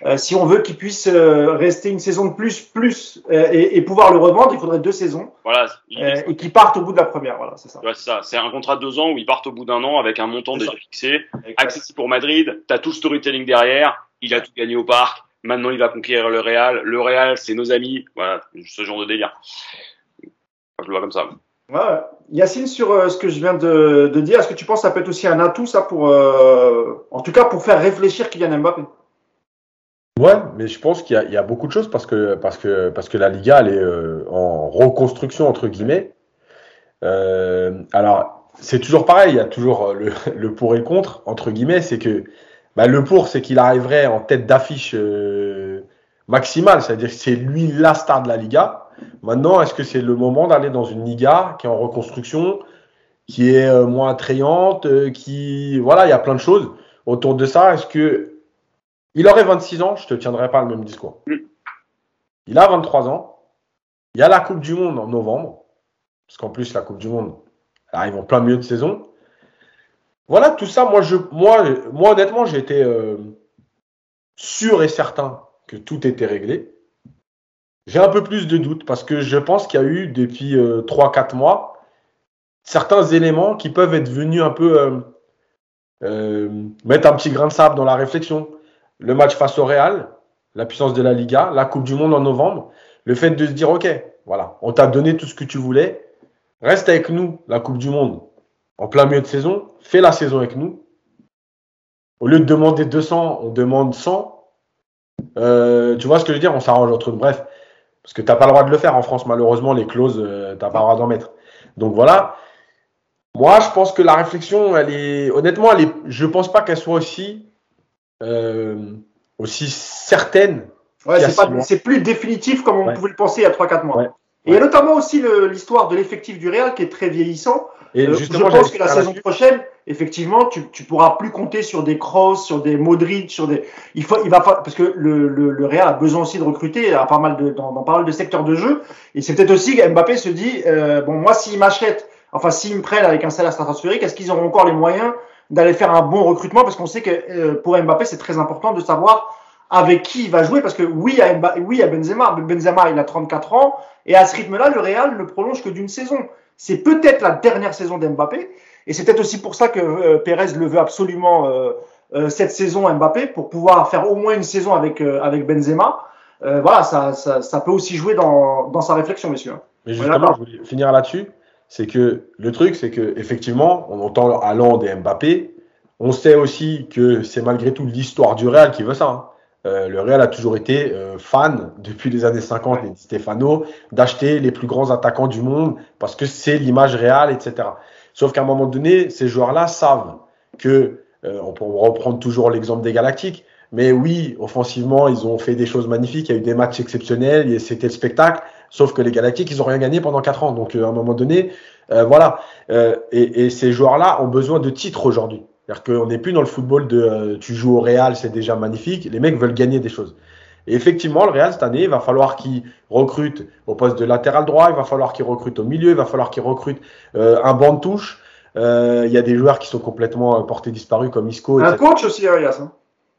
Euh, si on veut qu'il puisse euh, rester une saison de plus, plus euh, et, pouvoir le revendre, il faudrait deux saisons. Voilà. et qu'il parte au bout de la première. Voilà, c'est ça. c'est ça. C'est un contrat de deux ans où il part au bout d'un an avec un montant déjà fixé, accessible pour Madrid. T'as tout storytelling derrière. Il a tout gagné au parc. Maintenant, il va conquérir le Real. Le Real, c'est nos amis. Voilà, ce genre de délire. je le vois comme ça. Ouais. Yacine, sur ce que je viens de, de dire, est-ce que tu penses que ça peut être aussi un atout, ça, pour, en tout cas, pour faire réfléchir Kylian Mbappé? Ouais, mais je pense qu'il y, a beaucoup de choses parce que, parce que, parce que la Liga, elle est euh, en reconstruction, entre guillemets. Euh, alors, c'est toujours pareil, il y a toujours le, <laughs> le, pour et le contre, entre guillemets. C'est que bah, le pour, c'est qu'il arriverait en tête d'affiche euh, maximale, c'est-à-dire que c'est lui la star de la Liga. Maintenant, est-ce que c'est le moment d'aller dans une Liga qui est en reconstruction, qui est moins attrayante, qui. Voilà, il y a plein de choses autour de ça. Est-ce que il aurait 26 ans, je te tiendrai pas le même discours. Mm. Il a 23 ans. Il y a la Coupe du Monde en novembre. Parce qu'en plus, la Coupe du Monde arrive en plein milieu de saison. Voilà, tout ça, moi, je, moi, moi honnêtement, été euh, sûr et certain que tout était réglé. J'ai un peu plus de doutes parce que je pense qu'il y a eu depuis 3-4 euh, mois certains éléments qui peuvent être venus un peu euh, mettre un petit grain de sable dans la réflexion le match face au Real, la puissance de la Liga, la Coupe du Monde en novembre, le fait de se dire, OK, voilà, on t'a donné tout ce que tu voulais, reste avec nous, la Coupe du Monde, en plein milieu de saison, fais la saison avec nous. Au lieu de demander 200, on demande 100. Euh, tu vois ce que je veux dire? On s'arrange entre Bref, parce que tu n'as pas le droit de le faire en France, malheureusement, les clauses, euh, tu n'as pas le droit d'en mettre. Donc voilà. Moi, je pense que la réflexion, elle est. Honnêtement, elle est... je ne pense pas qu'elle soit aussi aussi certaine. Ouais, c'est plus définitif comme on pouvait le penser il y a 3-4 mois. Et il y a notamment aussi l'histoire de l'effectif du Real qui est très vieillissant. Et euh, je pense que la saison prochaine, effectivement, tu, tu pourras plus compter sur des Kroos, sur des Modric, sur des. Il faut, il va parce que le, le, le, Real a besoin aussi de recruter à pas mal de, dans, dans pas mal de secteurs de jeu. Et c'est peut-être aussi Mbappé se dit euh, bon, moi, s'il m'achète, enfin, s'il me prennent avec un salaire stratosphérique, est-ce qu'ils auront encore les moyens d'aller faire un bon recrutement parce qu'on sait que euh, pour Mbappé, c'est très important de savoir avec qui il va jouer parce que oui, à Mbappé, oui, à Benzema, Benzema, il a 34 ans et à ce rythme-là, le Real ne prolonge que d'une saison. C'est peut-être la dernière saison d'Mbappé et c'est peut-être aussi pour ça que euh, Pérez le veut absolument euh, euh, cette saison Mbappé pour pouvoir faire au moins une saison avec avec Benzema. voilà, ça, ça, ça, peut aussi jouer dans, dans sa réflexion, messieurs. Mais justement, je voulais finir là-dessus c'est que le truc, c'est que effectivement, on entend Haaland et Mbappé. On sait aussi que c'est malgré tout l'histoire du Real qui veut ça. Hein. Euh, le Real a toujours été euh, fan <laughs> depuis les années 50 et Stefano d'acheter les plus grands attaquants du monde parce que c'est l'image réelle, etc. Sauf qu'à un moment donné, ces joueurs-là savent que, euh, on peut reprendre toujours l'exemple des Galactiques, mais oui, offensivement, ils ont fait des choses magnifiques. Il y a eu des matchs exceptionnels c'était le spectacle. Sauf que les Galactiques, ils n'ont rien gagné pendant 4 ans. Donc, euh, à un moment donné, euh, voilà. Euh, et, et, ces joueurs-là ont besoin de titres aujourd'hui. C'est-à-dire qu'on n'est plus dans le football de euh, tu joues au Real, c'est déjà magnifique. Les mecs veulent gagner des choses. Et effectivement, le Real, cette année, il va falloir qu'il recrute au poste de latéral droit, il va falloir qu'il recrute au milieu, il va falloir qu'il recrute euh, un banc de touche. Euh, Il y a des joueurs qui sont complètement portés disparus comme Isco. Un etc. coach aussi, Arias. Hein.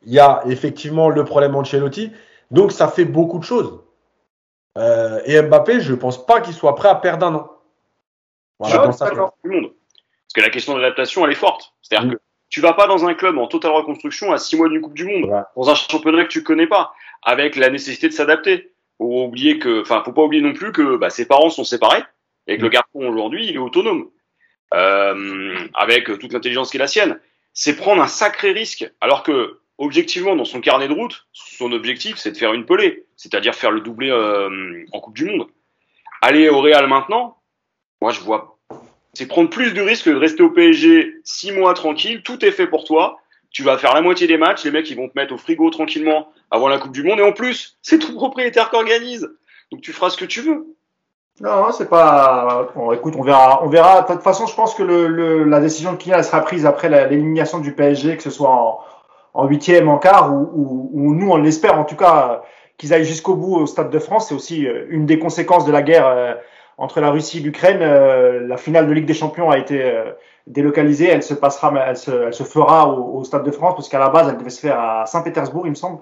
Il y a effectivement le problème Ancelotti. Donc, ça fait beaucoup de choses. Euh, et Mbappé, je pense pas qu'il soit prêt à perdre un an. Voilà, dans sa tête. d'accord. du monde. Parce que la question de l'adaptation, elle est forte. C'est-à-dire Mm. que tu vas pas dans un club en totale reconstruction à six mois d'une Coupe du Monde, Ouais. dans un championnat que tu connais pas, avec la nécessité de s'adapter. Faut oublier que, enfin, faut pas oublier non plus que bah, ses parents sont séparés et que Mm. le garçon aujourd'hui, il est autonome, euh, avec toute l'intelligence qui est la sienne. C'est prendre un sacré risque, alors que objectivement, dans son carnet de route, son objectif, c'est de faire une pelée, c'est-à-dire faire le doublé euh, en Coupe du Monde. Aller au Real maintenant, moi je vois c'est prendre plus de risques que de rester au PSG six mois tranquille, tout est fait pour toi, tu vas faire la moitié des matchs, les mecs ils vont te mettre au frigo tranquillement avant la Coupe du Monde, et en plus, c'est ton propriétaire qui organise, donc tu feras ce que tu veux. Non, c'est pas. Bon, écoute, on verra. On verra. De toute façon, je pense que la décision de Kylian sera prise après l'élimination du PSG, que ce soit en, en huitième, en quart, ou nous, on l'espère en tout cas, qu'ils aillent jusqu'au bout au Stade de France. C'est aussi euh, une des conséquences de la guerre euh, entre la Russie et l'Ukraine. Euh, la finale de Ligue des Champions a été délocalisée. Elle se passera, elle elle se fera au, au Stade de France, parce qu'à la base, elle devait se faire à Saint-Pétersbourg, il me semble.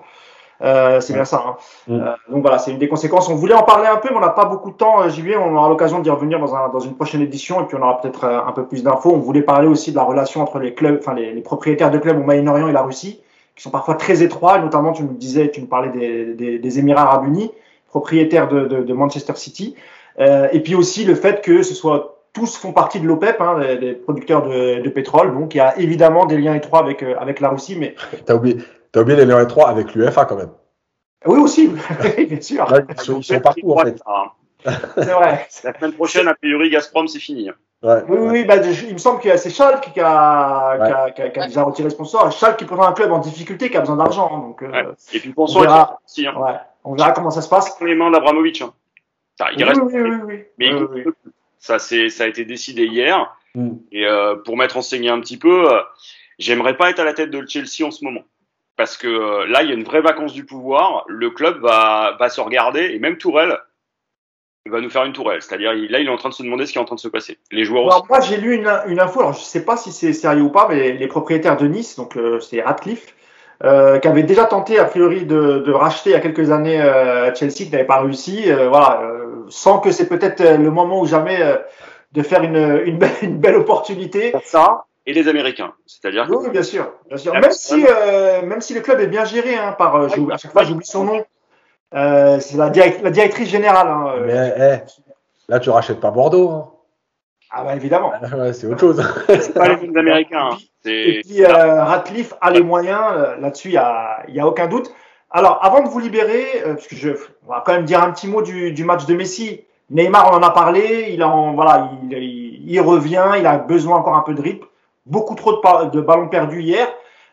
Euh, c'est bien ça. Hein. Mm. Euh, donc voilà, c'est une des conséquences. On voulait en parler un peu, mais on n'a pas beaucoup de temps, euh, JB. On aura l'occasion d'y revenir dans, un, dans une prochaine édition, et puis on aura peut-être euh, un peu plus d'infos. On voulait parler aussi de la relation entre les clubs, enfin les, les propriétaires de clubs au Moyen-Orient et la Russie, qui sont parfois très étroits. Notamment, tu nous disais, tu nous parlais des, des, des Émirats Arabes Unis, propriétaires de, de, de Manchester City, euh, et puis aussi le fait que ce soit tous font partie de l'OPEP, hein, les producteurs de, de pétrole. Donc il y a évidemment des liens étroits avec euh, avec la Russie, mais T'as oublié, t'as oublié les liens étroits avec l'UFA quand même. oui aussi, bien sûr, Là, ils sont, ils sont partout en fait. C'est vrai. <laughs> La semaine prochaine, a priori, Gazprom, c'est fini. Ouais. Oui, oui, oui, bah, je- il me semble que c'est Schalke qui a, qui a, qui a, qui a déjà retiré sponsor. Schalke qui pourtant un club en difficulté qui a besoin d'argent. hein, Donc, euh, Ouais. Et puis pensons On à verra. aussi, hein. ouais, on verra comment ça se passe. dans les mains d'Abramovic. Hein. Ça, il Oui, reste, oui, oui, oui. mais Oui, ça, c'est, ça a été décidé hier. Mm. Et euh, pour m'être renseigné un petit peu, euh, j'aimerais pas être à la tête de Chelsea en ce moment. Parce que euh, là, il y a une vraie vacance du pouvoir. Le club va, va se regarder, et même Tourelle va nous faire une tourelle. C'est-à-dire, il- là, il est en train de se demander ce qui est en train de se passer. Les joueurs aussi. Alors, moi, j'ai lu une, une info, alors je sais pas si c'est sérieux ou pas, mais les, propriétaires de Nice, donc euh, c'est Radcliffe, euh, qui avait déjà tenté, a priori, de, de racheter il y a quelques années euh, Chelsea, qui n'avait pas réussi, euh, voilà, euh, sans que c'est peut-être le moment ou jamais euh, de faire une, une, belle, une belle opportunité. ça et les Américains. C'est-à-dire que Oui, oui, bien sûr, bien sûr. Même si, euh, même si le club est bien géré, hein, par, euh, à chaque fois j'oublie son nom. Euh, c'est la, direct- la directrice générale. Hein, euh. Mais eh, là, tu rachètes pas Bordeaux. hein. Ah bah évidemment. <laughs> Ouais, c'est autre chose. c'est pas les mêmes Américains. Et puis euh, Radcliffe a les moyens, là-dessus il y a, aucun doute. Alors avant de vous libérer, euh, parce que je, on va quand même dire un petit mot du, du match de Messi. Neymar, on en a parlé, il en voilà, il, il, il revient, il a besoin encore un peu de rythme. Beaucoup trop de, ballons perdus hier.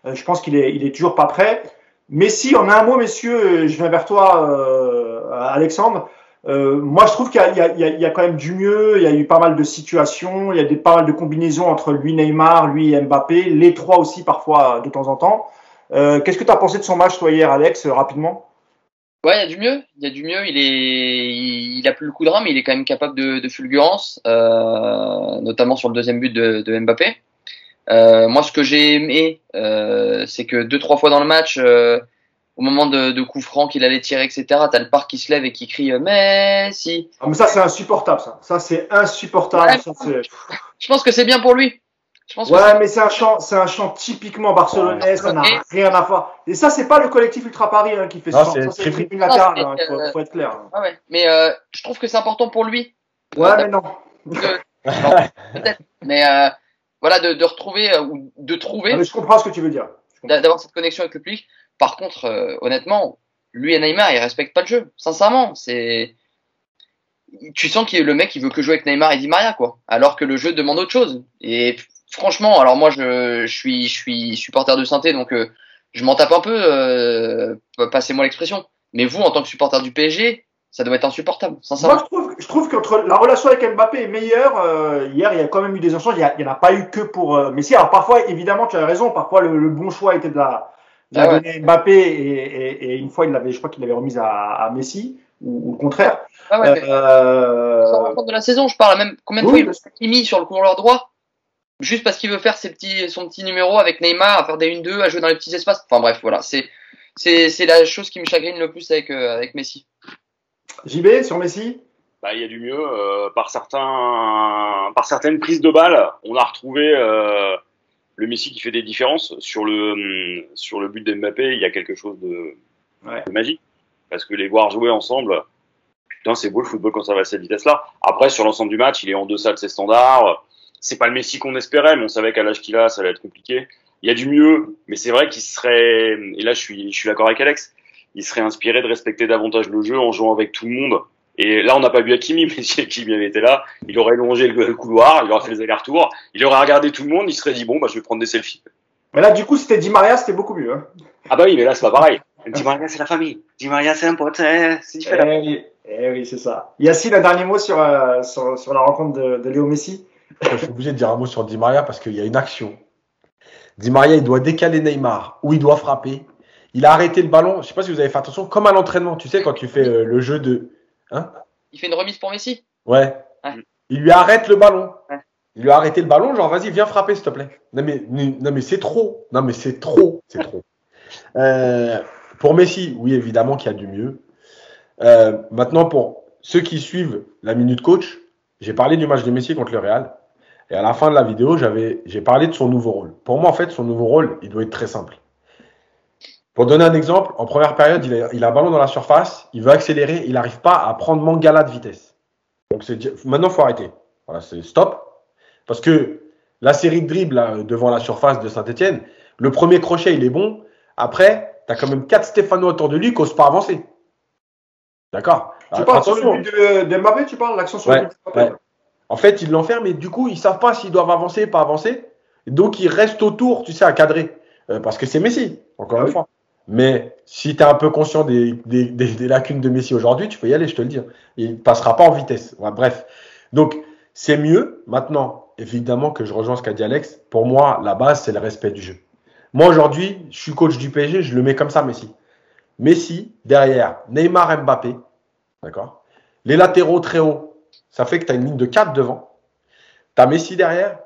Euh, je pense qu'il est, toujours pas prêt. Messi, en un mot, messieurs, euh, je viens vers toi, euh, Alexandre. Moi, je trouve qu'il y, a- quand même du mieux. Il y a eu pas mal de situations. Il y a pas mal de combinaisons entre lui, Neymar, lui et Mbappé. Les trois aussi, parfois, de temps en temps. Qu'est-ce que tu as pensé de son match, toi, hier, Alex, rapidement? Ouais, il y a du mieux. Il y a du mieux. Il est, il, a plus le coup de rame, mais il est quand même capable de, de fulgurance, notamment sur le deuxième but de Mbappé. Euh, moi, ce que j'ai aimé, euh, c'est que deux trois fois dans le match, euh, au moment de, de coup franc qu'il allait tirer, etc., t'as le parc qui se lève et qui crie euh, Messi. ah, mais Ça, c'est insupportable, ça. Ça, c'est insupportable. Ouais, Ça, c'est- Je pense que c'est bien pour lui. Je pense que Ouais, mais c'est un chant, c'est un chant typiquement barcelonais, ça n'a rien à voir. Et ça, c'est pas le collectif Ultra Paris hein, qui fait ce Non, chant, c'est ça c'est tribune- latérale, Non, hein, c'est, faut, faut être clair. Ah ouais. Mais euh, je trouve que c'est important pour lui. Ouais, mais non. <laughs> Peut-être. Mais euh, voilà, de, de retrouver euh, ou de trouver. Ah, mais je comprends ce que tu veux dire. D'avoir cette connexion avec le public. Par contre, euh, honnêtement, lui et Neymar, ils respectent pas le jeu. Sincèrement, c'est. Tu sens que le mec, il veut que jouer avec Neymar et Di Maria, quoi. Alors que le jeu demande autre chose. Et franchement, alors moi, je, je suis, je suis supporter de synthé, donc euh, je m'en tape un peu. Euh, passez-moi l'expression. Mais vous, en tant que supporter du PSG, ça doit être insupportable. Moi, Sincèrement. je trouve, je trouve qu'entre la relation avec Mbappé est meilleure. Euh, hier, il y a quand même eu des échanges. Il n'y en a pas eu que pour euh, Messi. Alors parfois, évidemment, tu as raison. Parfois, le, le bon choix était de la, de la Ah ouais. donner à Mbappé et, et, et une fois, il l'avait, je crois qu'il l'avait remise à, à Messi ou, ou le contraire. Ah ouais, Euh, de la saison, je parle même combien de oui, fois il Hakimi sur le couloir droit? Juste parce qu'il veut faire ses petits, son petit numéro avec Neymar, à faire des 1-2, à jouer dans les petits espaces. Enfin bref, voilà, c'est la chose qui me chagrine le plus avec euh, avec Messi. JB sur Messi? Bah, il y a du mieux. euh, par certains, par certaines prises de balles, on a retrouvé euh, le Messi qui fait des différences sur le hum, sur le but d'Mbappé. Il y a quelque chose de, Ouais. de magique parce que les voir jouer ensemble, putain, c'est beau le football quand ça va à cette vitesse-là. Après, sur l'ensemble du match, il est en deçà de ses standards. C'est pas le Messi qu'on espérait, mais on savait qu'à l'âge qu'il a, ça allait être compliqué. Il y a du mieux, mais c'est vrai qu'il serait, et là je suis, je suis d'accord avec Alex, il serait inspiré de respecter davantage le jeu en jouant avec tout le monde. Et là, on n'a pas vu Hakimi, <laughs> mais si Hakimi avait été là, il aurait longé le couloir, il aurait fait les allers-retours, il aurait regardé tout le monde, il serait dit bon, bah, je vais prendre des selfies. Mais là, du coup, c'était Di Maria, c'était beaucoup mieux. Hein. Ah bah oui, mais là, c'est pas pareil. Di Maria, c'est la famille. Di Maria, c'est un pote, c'est c'est différent. Eh oui, eh oui, c'est ça. Yacine, un dernier mot sur, euh, sur, sur la rencontre de, de Léo Messi? Je suis obligé de dire un mot sur Di Maria parce qu'il y a une action. Di Maria, il doit décaler Neymar ou il doit frapper. Il a arrêté le ballon. Je sais pas si vous avez fait attention, comme à l'entraînement. Tu sais, quand tu fais euh, le jeu de. Hein Il fait une remise pour Messi. Ouais. Ouais. Il lui arrête le ballon. Ouais. Il lui a arrêté le ballon, genre vas-y, viens frapper, s'il te plaît. Non mais, non, mais c'est trop. Non mais c'est trop. C'est trop. <laughs> Euh, pour Messi, oui, évidemment qu'il y a du mieux. Euh, maintenant, pour ceux qui suivent la minute coach, j'ai parlé du match de Messi contre le Real. Et à la fin de la vidéo, j'avais, j'ai parlé de son nouveau rôle. Pour moi, en fait, son nouveau rôle, il doit être très simple. Pour donner un exemple, en première période, il a, il a un ballon dans la surface, il veut accélérer, il n'arrive pas à prendre Mangala de vitesse. Donc c'est, maintenant, faut arrêter. Voilà, c'est stop. Parce que la série de dribbles là, devant la surface de Saint-Etienne, le premier crochet, il est bon. Après, tu as quand même quatre Stéphano autour de lui qui n'osent pas avancer. D'accord? Tu parles sur le but de, de Mbappé, tu parles l'action sur Ouais, le but de Mbappé? ouais. En fait, ils l'enferment et du coup, ils savent pas s'ils doivent avancer, pas avancer. Donc, ils restent autour, tu sais, à cadrer. Euh, parce que c'est Messi, encore Ah une oui. fois. Mais si tu es un peu conscient des, lacunes de Messi aujourd'hui, tu peux y aller, je te le dis. Il passera pas en vitesse. Bref. Donc, c'est mieux. Maintenant, évidemment que je rejoins ce qu'a dit Alex. Pour moi, la base, c'est le respect du jeu. Moi, aujourd'hui, je suis coach du PSG, je le mets comme ça, Messi. Messi, derrière, Neymar, Mbappé. D'accord? Les latéraux très hauts, ça fait que tu as une ligne de 4 devant. Tu as Messi derrière.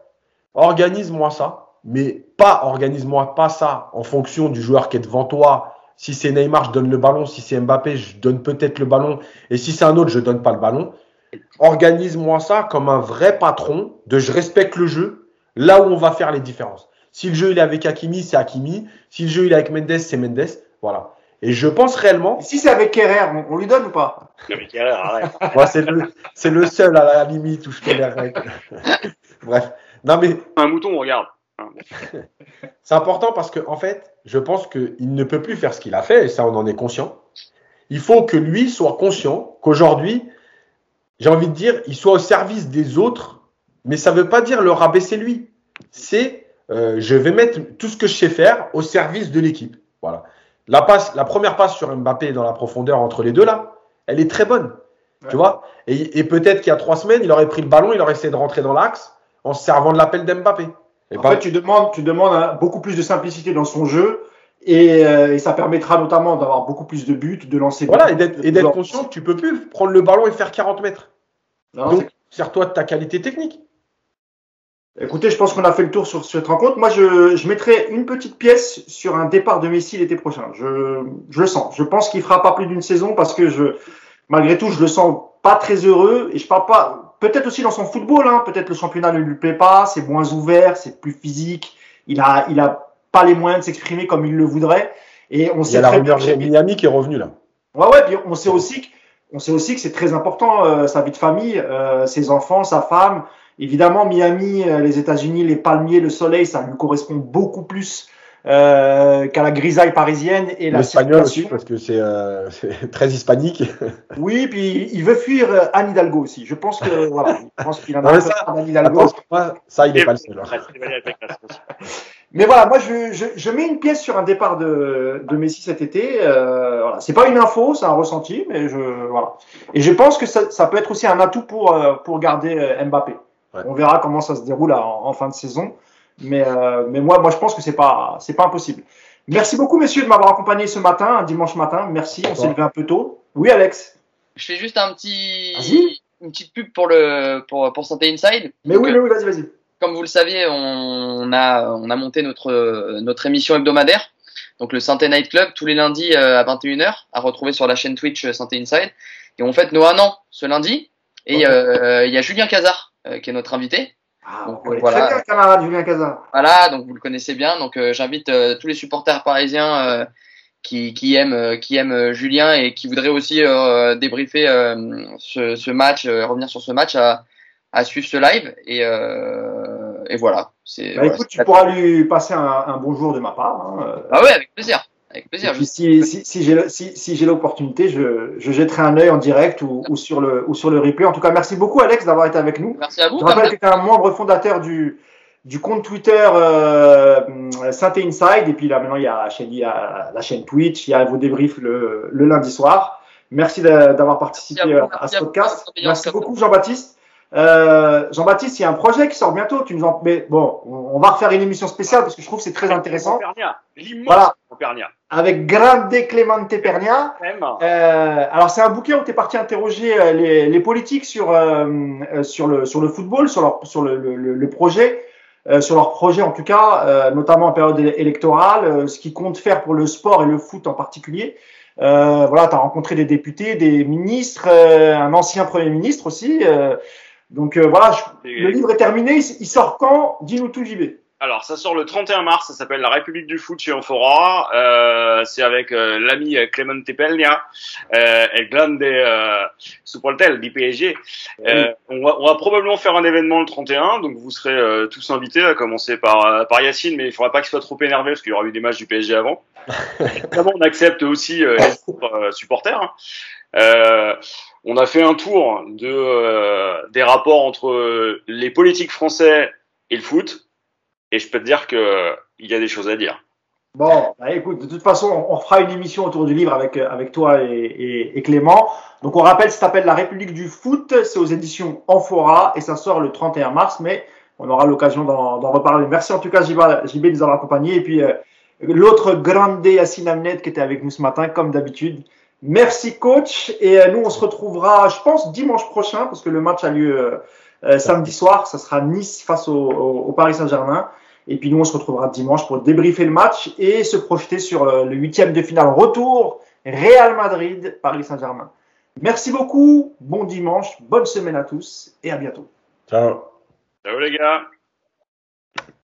Organise-moi ça, mais pas organise-moi pas ça en fonction du joueur qui est devant toi. Si c'est Neymar, je donne le ballon. Si c'est Mbappé, je donne peut-être le ballon. Et si c'est un autre, je donne pas le ballon. Organise-moi ça comme un vrai patron de je respecte le jeu là où on va faire les différences. Si le jeu il est avec Hakimi, c'est Hakimi. Si le jeu il est avec Mendes, c'est Mendes. Voilà. Et je pense réellement, Et Si c'est avec Kerrer, on, lui donne ou pas? Non, mais Kerrer, arrête. <laughs> moi c'est le, c'est le seul à la limite où je règles. <laughs> Bref. Non mais Un mouton, regarde. <laughs> C'est important parce que, en fait, je pense qu'il ne peut plus faire ce qu'il a fait, et ça, on en est conscient. Il faut que lui soit conscient qu'aujourd'hui, j'ai envie de dire, il soit au service des autres, mais ça ne veut pas dire le rabaisser lui. C'est, euh, je vais mettre tout ce que je sais faire au service de l'équipe. Voilà. La passe, la première passe sur Mbappé dans la profondeur entre les deux là, elle est très bonne. Ouais. Tu vois? Et, et peut-être qu'il y a trois semaines, il aurait pris le ballon, il aurait essayé de rentrer dans l'axe en se servant de l'appel d'Mbappé. Et En pas- fait, tu demandes, tu demandes beaucoup plus de simplicité dans son jeu et, euh, et ça permettra notamment d'avoir beaucoup plus de buts, de lancer. Voilà, et beaucoup d'être, plus et d'être de- conscient que tu peux plus prendre le ballon et faire 40 mètres. Non, Donc, sers-toi de ta qualité technique. Écoutez, je pense qu'on a fait le tour sur cette rencontre. Moi, je, je mettrais une petite pièce sur un départ de Messi l'été prochain. Je, je le sens. Je pense qu'il fera pas plus d'une saison parce que je, malgré tout, je le sens pas très heureux et je parle pas. Peut-être aussi dans son football. Hein, peut-être le championnat ne lui plaît pas. C'est moins ouvert, c'est plus physique. Il a, il a pas les moyens de s'exprimer comme il le voudrait. Et on Il y sait a la rumeur Miami qui est revenue là. Ouais, ouais, puis on sait aussi que, on sait aussi que c'est très important, euh, sa vie de famille, euh, ses enfants, sa femme. Évidemment, Miami, euh, les États-Unis, les palmiers, le soleil, ça lui correspond beaucoup plus euh, qu'à la grisaille parisienne et la L'espagnol aussi, parce que c'est, euh, c'est <laughs> très hispanique. Oui, puis il veut fuir euh, Anne Hidalgo aussi. Je pense que <laughs> voilà, je pense qu'il en a ça- d'Anne Hidalgo. Attends, moi, ça, il est pas le seul. hein. <laughs> Mais voilà, moi je, je, je, mets une pièce sur un départ de, de Messi cet été. Euh, voilà. C'est pas une info, c'est un ressenti, mais je voilà. Et je pense que ça, ça peut être aussi un atout pour euh, pour garder Mbappé. Ouais. On verra comment ça se déroule en, en fin de saison, mais euh, mais moi moi je pense que c'est pas c'est pas impossible. Merci beaucoup messieurs de m'avoir accompagné ce matin, un dimanche matin. Merci, on s'est levé un peu tôt. Oui Alex. Je fais juste un petit une petite pub pour le pour pour Santé Inside. Mais Donc, oui mais oui vas-y vas-y comme vous le saviez, on a, on a monté notre, notre émission hebdomadaire, donc le Santé Night Club, tous les lundis euh, à 21h, à retrouver sur la chaîne Twitch euh, Santé Inside. Et on fête nos un an ce lundi. Et okay. euh, il y a Julien Cazard euh, qui est notre invité. Ah, donc, voilà. Très bien, camarade Julien Cazard. Voilà, donc vous le connaissez bien. Donc j'invite tous les supporters parisiens qui, qui aiment, qui aiment Julien et qui voudraient aussi débriefer ce, ce, match, revenir sur ce match à à suivre ce live et, euh, et voilà. Bah, écoute, tu pourras lui passer un, un, bonjour de ma part. Hein. Ah ouais, avec plaisir. Plaisir. Puis si, si, si, j'ai, si, si j'ai l'opportunité, je, je jetterai un œil en direct ou, ou, sur le, ou sur le replay. En tout cas, merci beaucoup Alex d'avoir été avec nous. Merci à vous. Je rappelle que tu es un membre fondateur du, du compte Twitter euh, Synthé Inside. Et puis là, maintenant, il y a la chaîne, il y a la chaîne Twitch, il y a vos débriefs le, le lundi soir. Merci d'avoir participé à, à, à, ce podcast. Merci beaucoup Jean-Baptiste. Euh, Jean-Baptiste, il y a un projet qui sort bientôt. Tu nous en... Mais bon, on va refaire une émission spéciale parce que je trouve que c'est très intéressant. Voilà. Avec Grande Clemente Pernia. Euh, alors c'est un bouquin où tu es parti interroger euh, les, les politiques sur euh, sur le sur le football, sur leur sur le, le, le projet. Euh, sur leur projet en tout cas, euh, notamment en période électorale, ce qu'ils comptent faire pour le sport et le foot en particulier. voilà, tu as rencontré des députés, des ministres, un ancien Premier ministre aussi. Donc euh, voilà, je, le livre est terminé. Il, il sort quand? Dis-nous tout, JB. Alors, ça sort le 31 mars, ça s'appelle La République du foot chez Amphora. Euh, c'est avec euh, l'ami Clément Tepelnia, euh, et grande euh, supporter du PSG. Euh, on, va, on, va, probablement faire un événement le 31, donc vous serez euh, tous invités, à commencer par, euh, par Yacine, mais il faudra pas qu'il soit trop énervé, parce qu'il y aura eu des matchs du PSG avant. <laughs> Évidemment, on accepte aussi les autres supporters. Hein. On a fait un tour de, des rapports entre les politiques français et le foot et je peux te dire que il y a des choses à dire. Bon, bah écoute, de toute façon, on fera une émission autour du livre avec, avec toi et, Clément. Donc on rappelle, ça s'appelle La République du foot, c'est aux éditions Amphora et ça sort le 31 mars, mais on aura l'occasion d'en reparler. Merci en tout cas JB de nous avoir accompagnés et puis euh, l'autre grande Yassine Amnet qui était avec nous ce matin, comme d'habitude. Merci coach et euh, nous on se retrouvera, je pense, dimanche prochain parce que le match a lieu euh, samedi soir, ça sera Nice face au, au, au Paris Saint-Germain. Et puis nous, on se retrouvera dimanche pour débriefer le match et se projeter sur le huitième de finale retour Real Madrid, Paris Saint-Germain. Merci beaucoup, bon dimanche, bonne semaine à tous et à bientôt. Ciao. Ciao les gars.